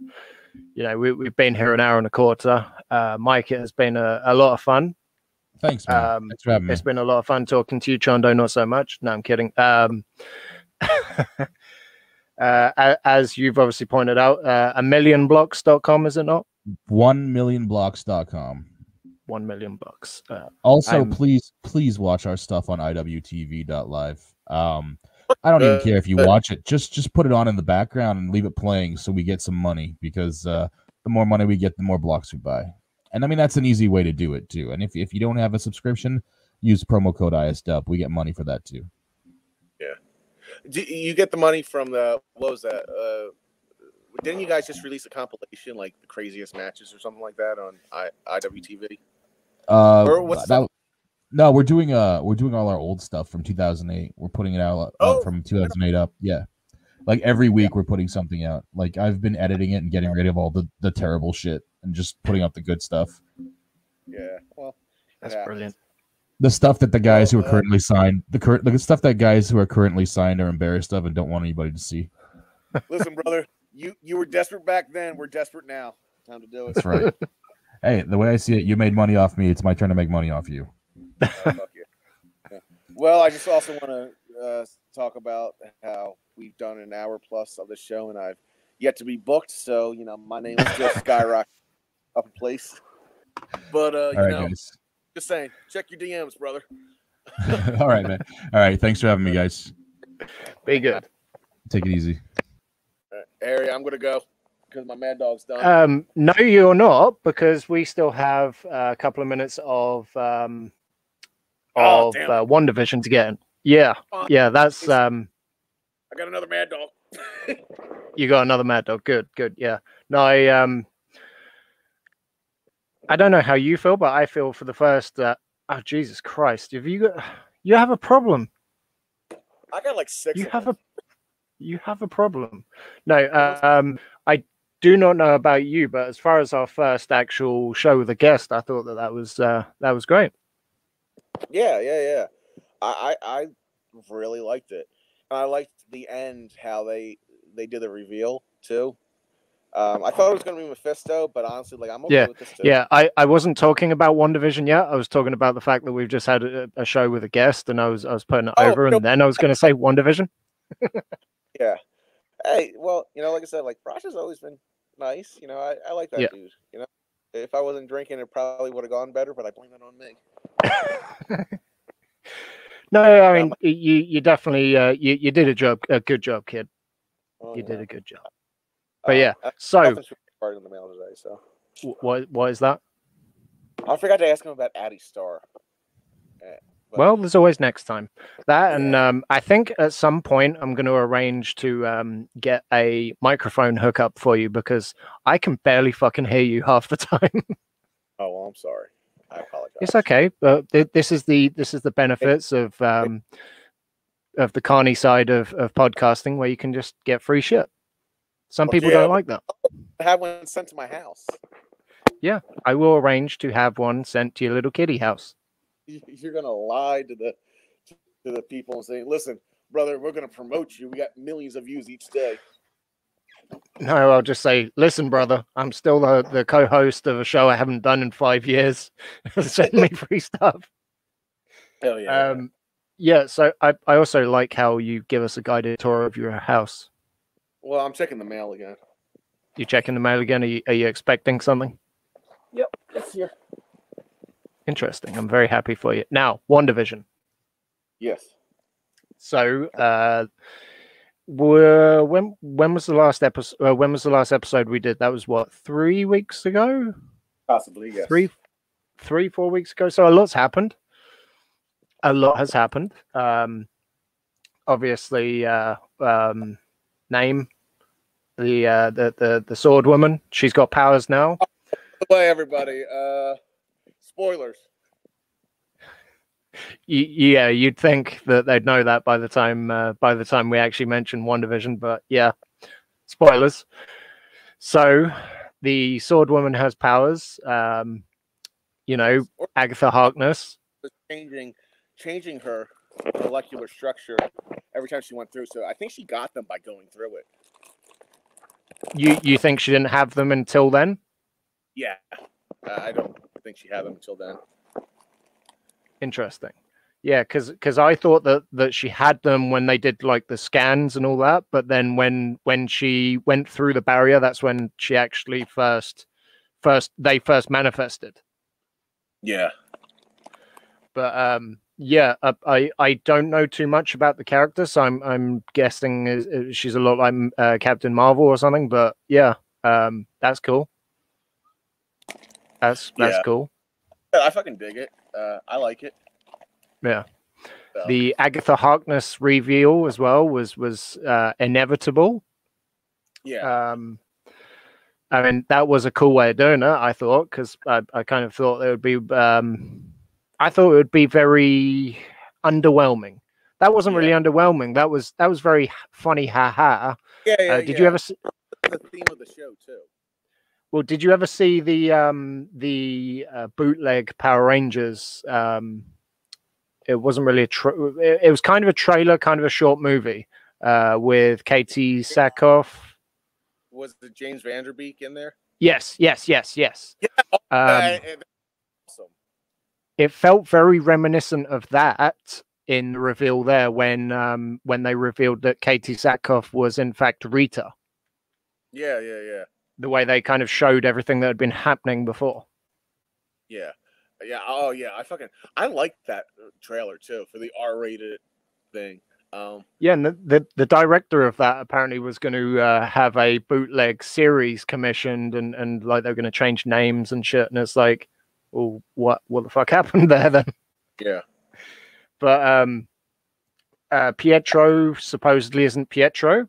you know we, we've been here an hour and a quarter. Uh, Mike, it has been a, a lot of fun. Thanks, man. Um, Thanks for having me. It's been a lot of fun talking to you, Chondo. Not so much. No, I'm kidding. Um, <laughs> uh, as you've obviously pointed out, uh, a millionblocks.com, is it not? One millionblocks.com. One million bucks. Uh, Also, I'm- please, please watch our stuff on iwtv.live. Um, I don't even Uh, care if you uh, watch it. Just just put it on in the background and leave it playing so we get some money because uh, the more money we get, the more blocks we buy. And I mean that's an easy way to do it too. And if if you don't have a subscription, use promo code ISDUP. We get money for that too. Yeah, do you get the money from the what was that? Uh, didn't you guys just release a compilation like the craziest matches or something like that on I, IWTV? Uh, Or what's that, no, we're doing uh we're doing all our old stuff from 2008. We're putting it out uh, Oh. from 2008 up. Yeah. Like every week we're putting something out. Like I've been editing it and getting rid of all the the terrible shit and just putting up the good stuff. Yeah. Well, That's yeah. brilliant. The stuff that the guys who are uh, currently signed, the current the stuff that guys who are currently signed are embarrassed of and don't want anybody to see. Listen, brother, you you were desperate back then. We're desperate now. Time to do it. That's right. <laughs> hey, the way I see it, you made money off me. It's my turn to make money off you. Oh, fuck you. Yeah. Well, I just also want to uh, talk about how we've done an hour plus of the show, and I've yet to be booked. So you know, my name is just <laughs> skyrocket up in place. But uh, you All right, know, guys. just saying, check your DMs, brother. <laughs> all right, man. All right. Thanks for having me, guys. Be good. Take it easy. All right, Harry, I'm gonna go because my mad dog's done. Um, no, you're not, because we still have uh, a couple of minutes of um, of damn uh, WandaVision to get in. Yeah, Fuck. yeah, that's um, I got another mad dog. <laughs> you got another mad dog. Good, good. Yeah. No, I um, I don't know how you feel, but I feel for the first. Uh, oh Jesus Christ! Have you got? You have a problem. I got like six. You have them. a you have a problem. No, uh, um, I do not know about you, but as far as our first actual show with a guest, I thought that that was uh, that was great. Yeah, yeah, yeah. I, I I really liked it. And I liked the end how they they did the reveal too. Um, I thought it was gonna be Mephisto, but honestly, like I'm okay Yeah, with this too. Yeah, I, I wasn't talking about WandaVision yet. I was talking about the fact that we've just had a, a show with a guest, and I was I was putting it Oh, over, no. and then I was going to say WandaVision. <laughs> Yeah. Hey, well, you know, like I said, like Brosh has always been nice. You know, I, I like that Yeah. dude. You know, if I wasn't drinking, it probably would have gone better. But I blame that on me. No, I mean you you definitely uh, you you did a job a good job, kid. Oh, You yeah. did a good job. But Uh, yeah, so in the mail today, so wh- what what is that? I forgot to ask him about Addie Star. But- Well, there's always next time. That and um, I think at some point I'm going to arrange to um, get a microphone hookup for you because I can barely fucking hear you half the <laughs> time. oh well, I'm sorry. I apologize. it's okay, but th- this is the this is the benefits of um, of the carny side of, of podcasting where you can just get free shit. Some Well, people yeah, don't like that. I have one sent to my house. Yeah, I will arrange to have one sent to your little kitty house. You- You're gonna lie to the to the people and say, "Listen, brother, we're gonna promote you. We got millions of views each day." No, I'll just say, listen, brother, I'm still the, the co-host of a show I haven't done in five years. <laughs> Send me free stuff. Hell yeah! Um, yeah. So I, I also like how you give us a guided tour of your house. well, I'm checking the mail again. You checking the mail again? Are you, are you expecting something Yep, it's here. interesting? I'm very happy for you. Now, WandaVision. Yes. So, uh, were when when was the last episode? Uh, when was the last episode we did? That was what three weeks ago. Possibly, yes. three three four weeks ago so a lot's happened a lot has happened um obviously uh um name the uh the the, the sword woman she's got powers now Bye, everybody. Uh, spoilers. Yeah you'd think that they'd know that by the time uh, by the time we actually mentioned WandaVision but yeah spoilers so the sword woman has powers um you know agatha harkness changing changing her molecular structure every time she went through. So I think she got them by going through it. you you think she didn't have them until then Yeah. Uh, I don't think she had them until then. Interesting. Yeah, because because I thought that that she had them when they did like the scans and all that, but then when when she went through the barrier, that's when she actually first first they first manifested. Yeah. But um, yeah, I I don't know too much about the character, so I'm I'm guessing she's a lot like uh, Captain Marvel or something. But yeah, um, that's cool. That's that's Yeah. cool. I fucking dig it. Uh, I like it. Yeah. So, the Agatha Harkness reveal as well was was uh, inevitable. Yeah. Um, I mean, that was a cool way of doing it. I thought because I, I kind of thought it would be. Um, I thought it would be very underwhelming. That wasn't really underwhelming. That was that was very funny. Ha ha. yeah, yeah, Uh, did yeah. you ever? See, the theme of the show too? Well, did you ever see the um the uh, bootleg Power Rangers? Um, it wasn't really a. Tra- it, it was kind of a trailer, kind of a short movie uh, with Katee Sackhoff. Was the James Van Der Beek in there? Yes, yes, yes, yes. Um, Uh, awesome. it felt very reminiscent of that in the reveal there when um when they revealed that Katee Sackhoff was in fact Rita. Yeah, yeah, yeah, The way they kind of showed everything that had been happening before. yeah, yeah. Oh, yeah. I fucking I like that uh, trailer too for the R-rated thing. Um, Yeah, and the, the, the director of that apparently was going to uh, have a bootleg series commissioned, and, and like they're going to change names and shit. And it's like, well, what what the fuck <laughs> happened there then? yeah, But um, uh, Pietro supposedly isn't Pietro.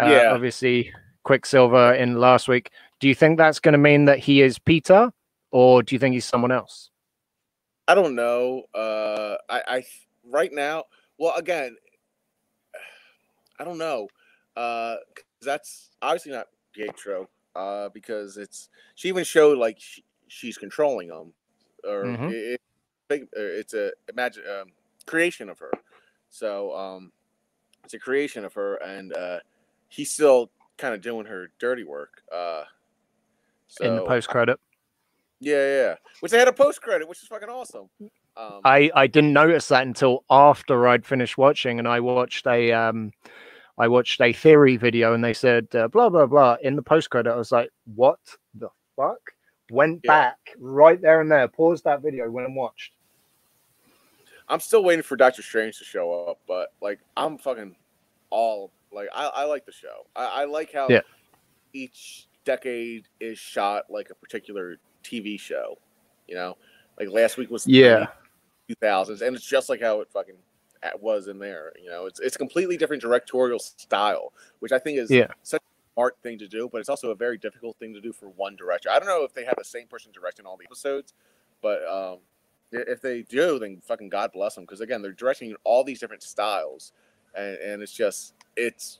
Uh, Yeah. Obviously, Quicksilver in last week. Do you think that's going to mean that he is Peter, or do you think he's someone else? I don't know. Uh, I, I right now. Well, again, <sighs> I don't know. Uh, that's obviously not Pietro. Uh, because it's she even showed like she, she's controlling him, or Mhm. it, it- uh, It's a imagine um, creation of her. So um, it's a creation of her, and uh, he's still kind of doing her dirty work. Uh, so in the post credit. yeah, yeah. Which they had a post credit, which is fucking awesome. Um, I I didn't notice that until after I'd finished watching, and I watched a um, I watched a theory video, and they said uh, blah blah blah in the post credit. I was like, what the fuck? Went Yeah. back right there and there, paused that video, went and watched. I'm still waiting for Doctor Strange to show up, but like I'm fucking all like I, I like the show. I, I like how Yeah. each decade is shot like a particular TV show. You know, like last week was Yeah. two thousands, and it's just like how it fucking was in there. You know, it's it's completely different directorial style, which I think is Yeah. such a smart thing to do, but it's also a very difficult thing to do for one director. I don't know if they have the same person directing all the episodes, but um, if they do, then fucking God bless them, because again, they're directing all these different styles, and, and it's just it's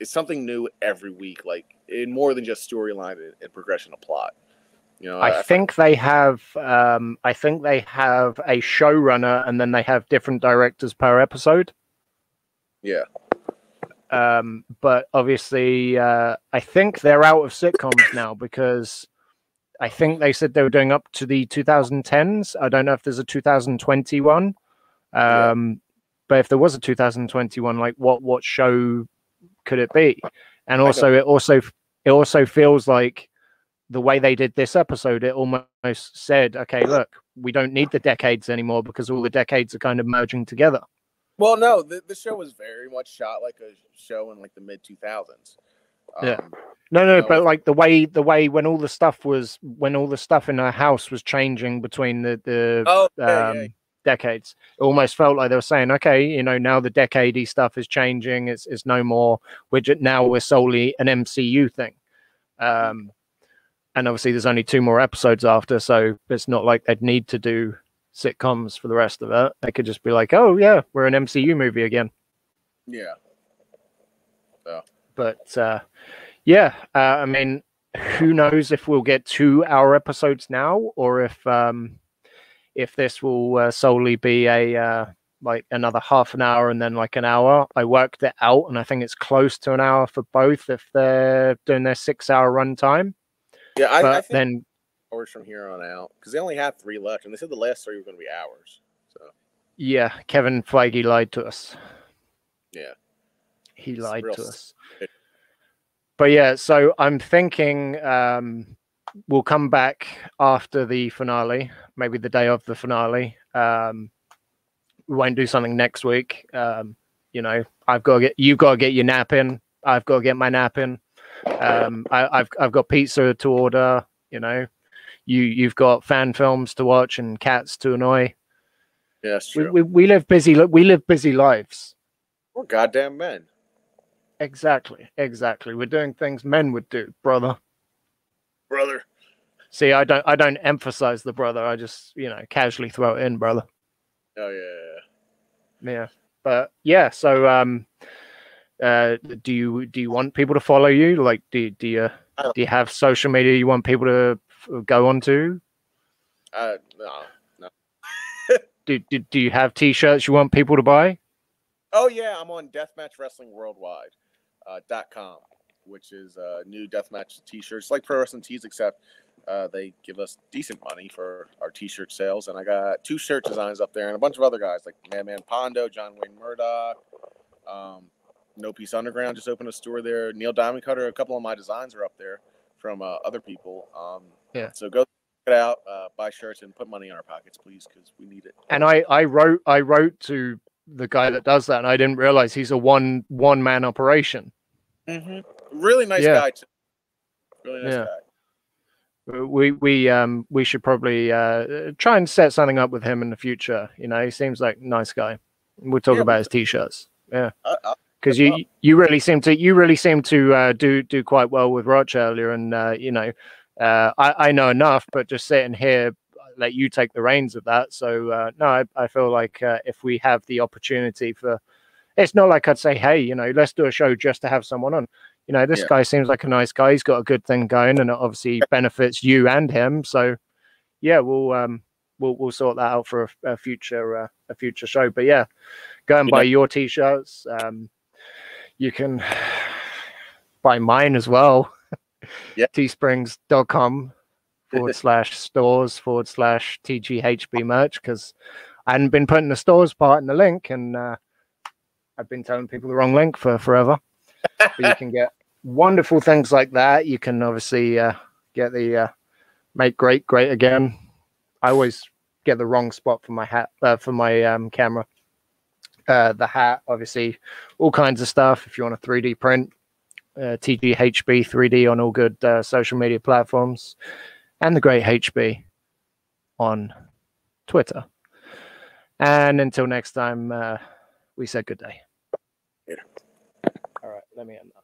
it's something new every week, like in more than just storyline and, and progression of plot. You know, I think they have um, I think they have a showrunner, and then they have different directors per episode. yeah, um, but obviously uh, I think they're out of sitcoms now because I think they said they were doing up to the 2010s. I don't know if there's a 2021, Yeah. But if there was a 2021, like what what show could it be? And also, it also it also feels like the way they did this episode, it almost said, okay, look, we don't need the decades anymore because all the decades are kind of merging together. Well, no, the, the show was very much shot like a show in like the mid two thousands. Um, Yeah. No, no, but like the way the way when all the stuff was when all the stuff in her house was changing between the the Oh, yeah, um, yeah. Decades, it almost felt like they were saying, okay, you know, now the decadey stuff is changing. It's it's no more. We're now we're solely an MCU thing. Um, and obviously there's only two more episodes after, so it's not like they'd need to do sitcoms for the rest of it. They could just be like, oh yeah, we're an MCU movie again. yeah. but uh, yeah, uh, I mean, who knows if we'll get two hour episodes now, or if um, if this will uh, solely be a uh, like another half an hour and then like an hour. I worked it out, and I think it's close to an hour for both if they're doing their six hour runtime. Yeah, I, But I think then, hours from here on out because they only have three left, and they said the last three were going to be hours. So yeah, Kevin Feige lied to us. Yeah. he lied to us. But yeah, so I'm thinking um, we'll come back after the finale, maybe the day of the finale. Um, we won't do something next week. Um, you know, I've got to get you've got to get your nap in. I've got to get my nap in. Um, I, I've I've got pizza to order. You know, you you've got fan films to watch and cats to annoy. yeah, We, we, we live busy we live busy lives. We're goddamn men. Exactly, exactly. We're doing things men would do, brother. Brother. See, I don't, I don't emphasize the brother. I just, you know, casually throw it in, brother. Oh yeah, yeah, but yeah. So, um, uh, do you do you want people to follow you? Like, do do you don't- you have social media you want people to go on to? Uh, no. <laughs> Do, do do you have t-shirts you want people to buy? Oh yeah, I'm on Deathmatch Wrestling Worldwide uh, dot com, which is uh, new deathmatch T-shirts like pro wrestling tees, except uh, they give us decent money for our T-shirt sales. And I got two shirt designs up there, and a bunch of other guys like Madman Pondo, John Wayne Murdoch, um, No Peace Underground just opened a store there. Neil Diamond Cutter, a couple of my designs are up there from uh, other people. Um, Yeah. So go check it out, uh, buy shirts, and put money in our pockets, please, because we need it. And I I wrote I wrote to the guy that does that, and I didn't realize he's a one one man operation. Mm-hmm. Really nice Yeah. guy. Too. Really nice Yeah. guy. Uh, We we um we should probably uh try and set something up with him in the future. You know, he seems like a nice guy. We'll talk Yeah, about his t-shirts I, because you you really seem to you really seem to uh, do do quite well with Roch earlier, and uh, you know, uh, I I know enough, but just sitting here, let you take the reins of that. So uh, no, I, I feel like uh, if we have the opportunity for, it's not like I'd say, hey, you know, let's do a show just to have someone on. You know, this Yeah. guy seems like a nice guy. He's got a good thing going, and it obviously benefits you and him. So yeah, we'll um we'll we'll sort that out for a, a future uh, a future show. But yeah, go and You buy know- your t-shirts. Um, you can buy mine as well. <laughs> Yeah. Teesprings.com forward <laughs> slash stores forward slash TGHB merch because I hadn't been putting the stores part in the link and uh, I've been telling people the wrong link for forever. But you can get wonderful things like that. You can obviously uh, get the uh, make great great again. I always get the wrong spot for my hat uh, for my um, camera. Uh, the hat, obviously, all kinds of stuff. If you want a 3D print, uh, TGHB 3D on all good uh, social media platforms, and the Great HB on Twitter. And until next time, we said good day. Later. All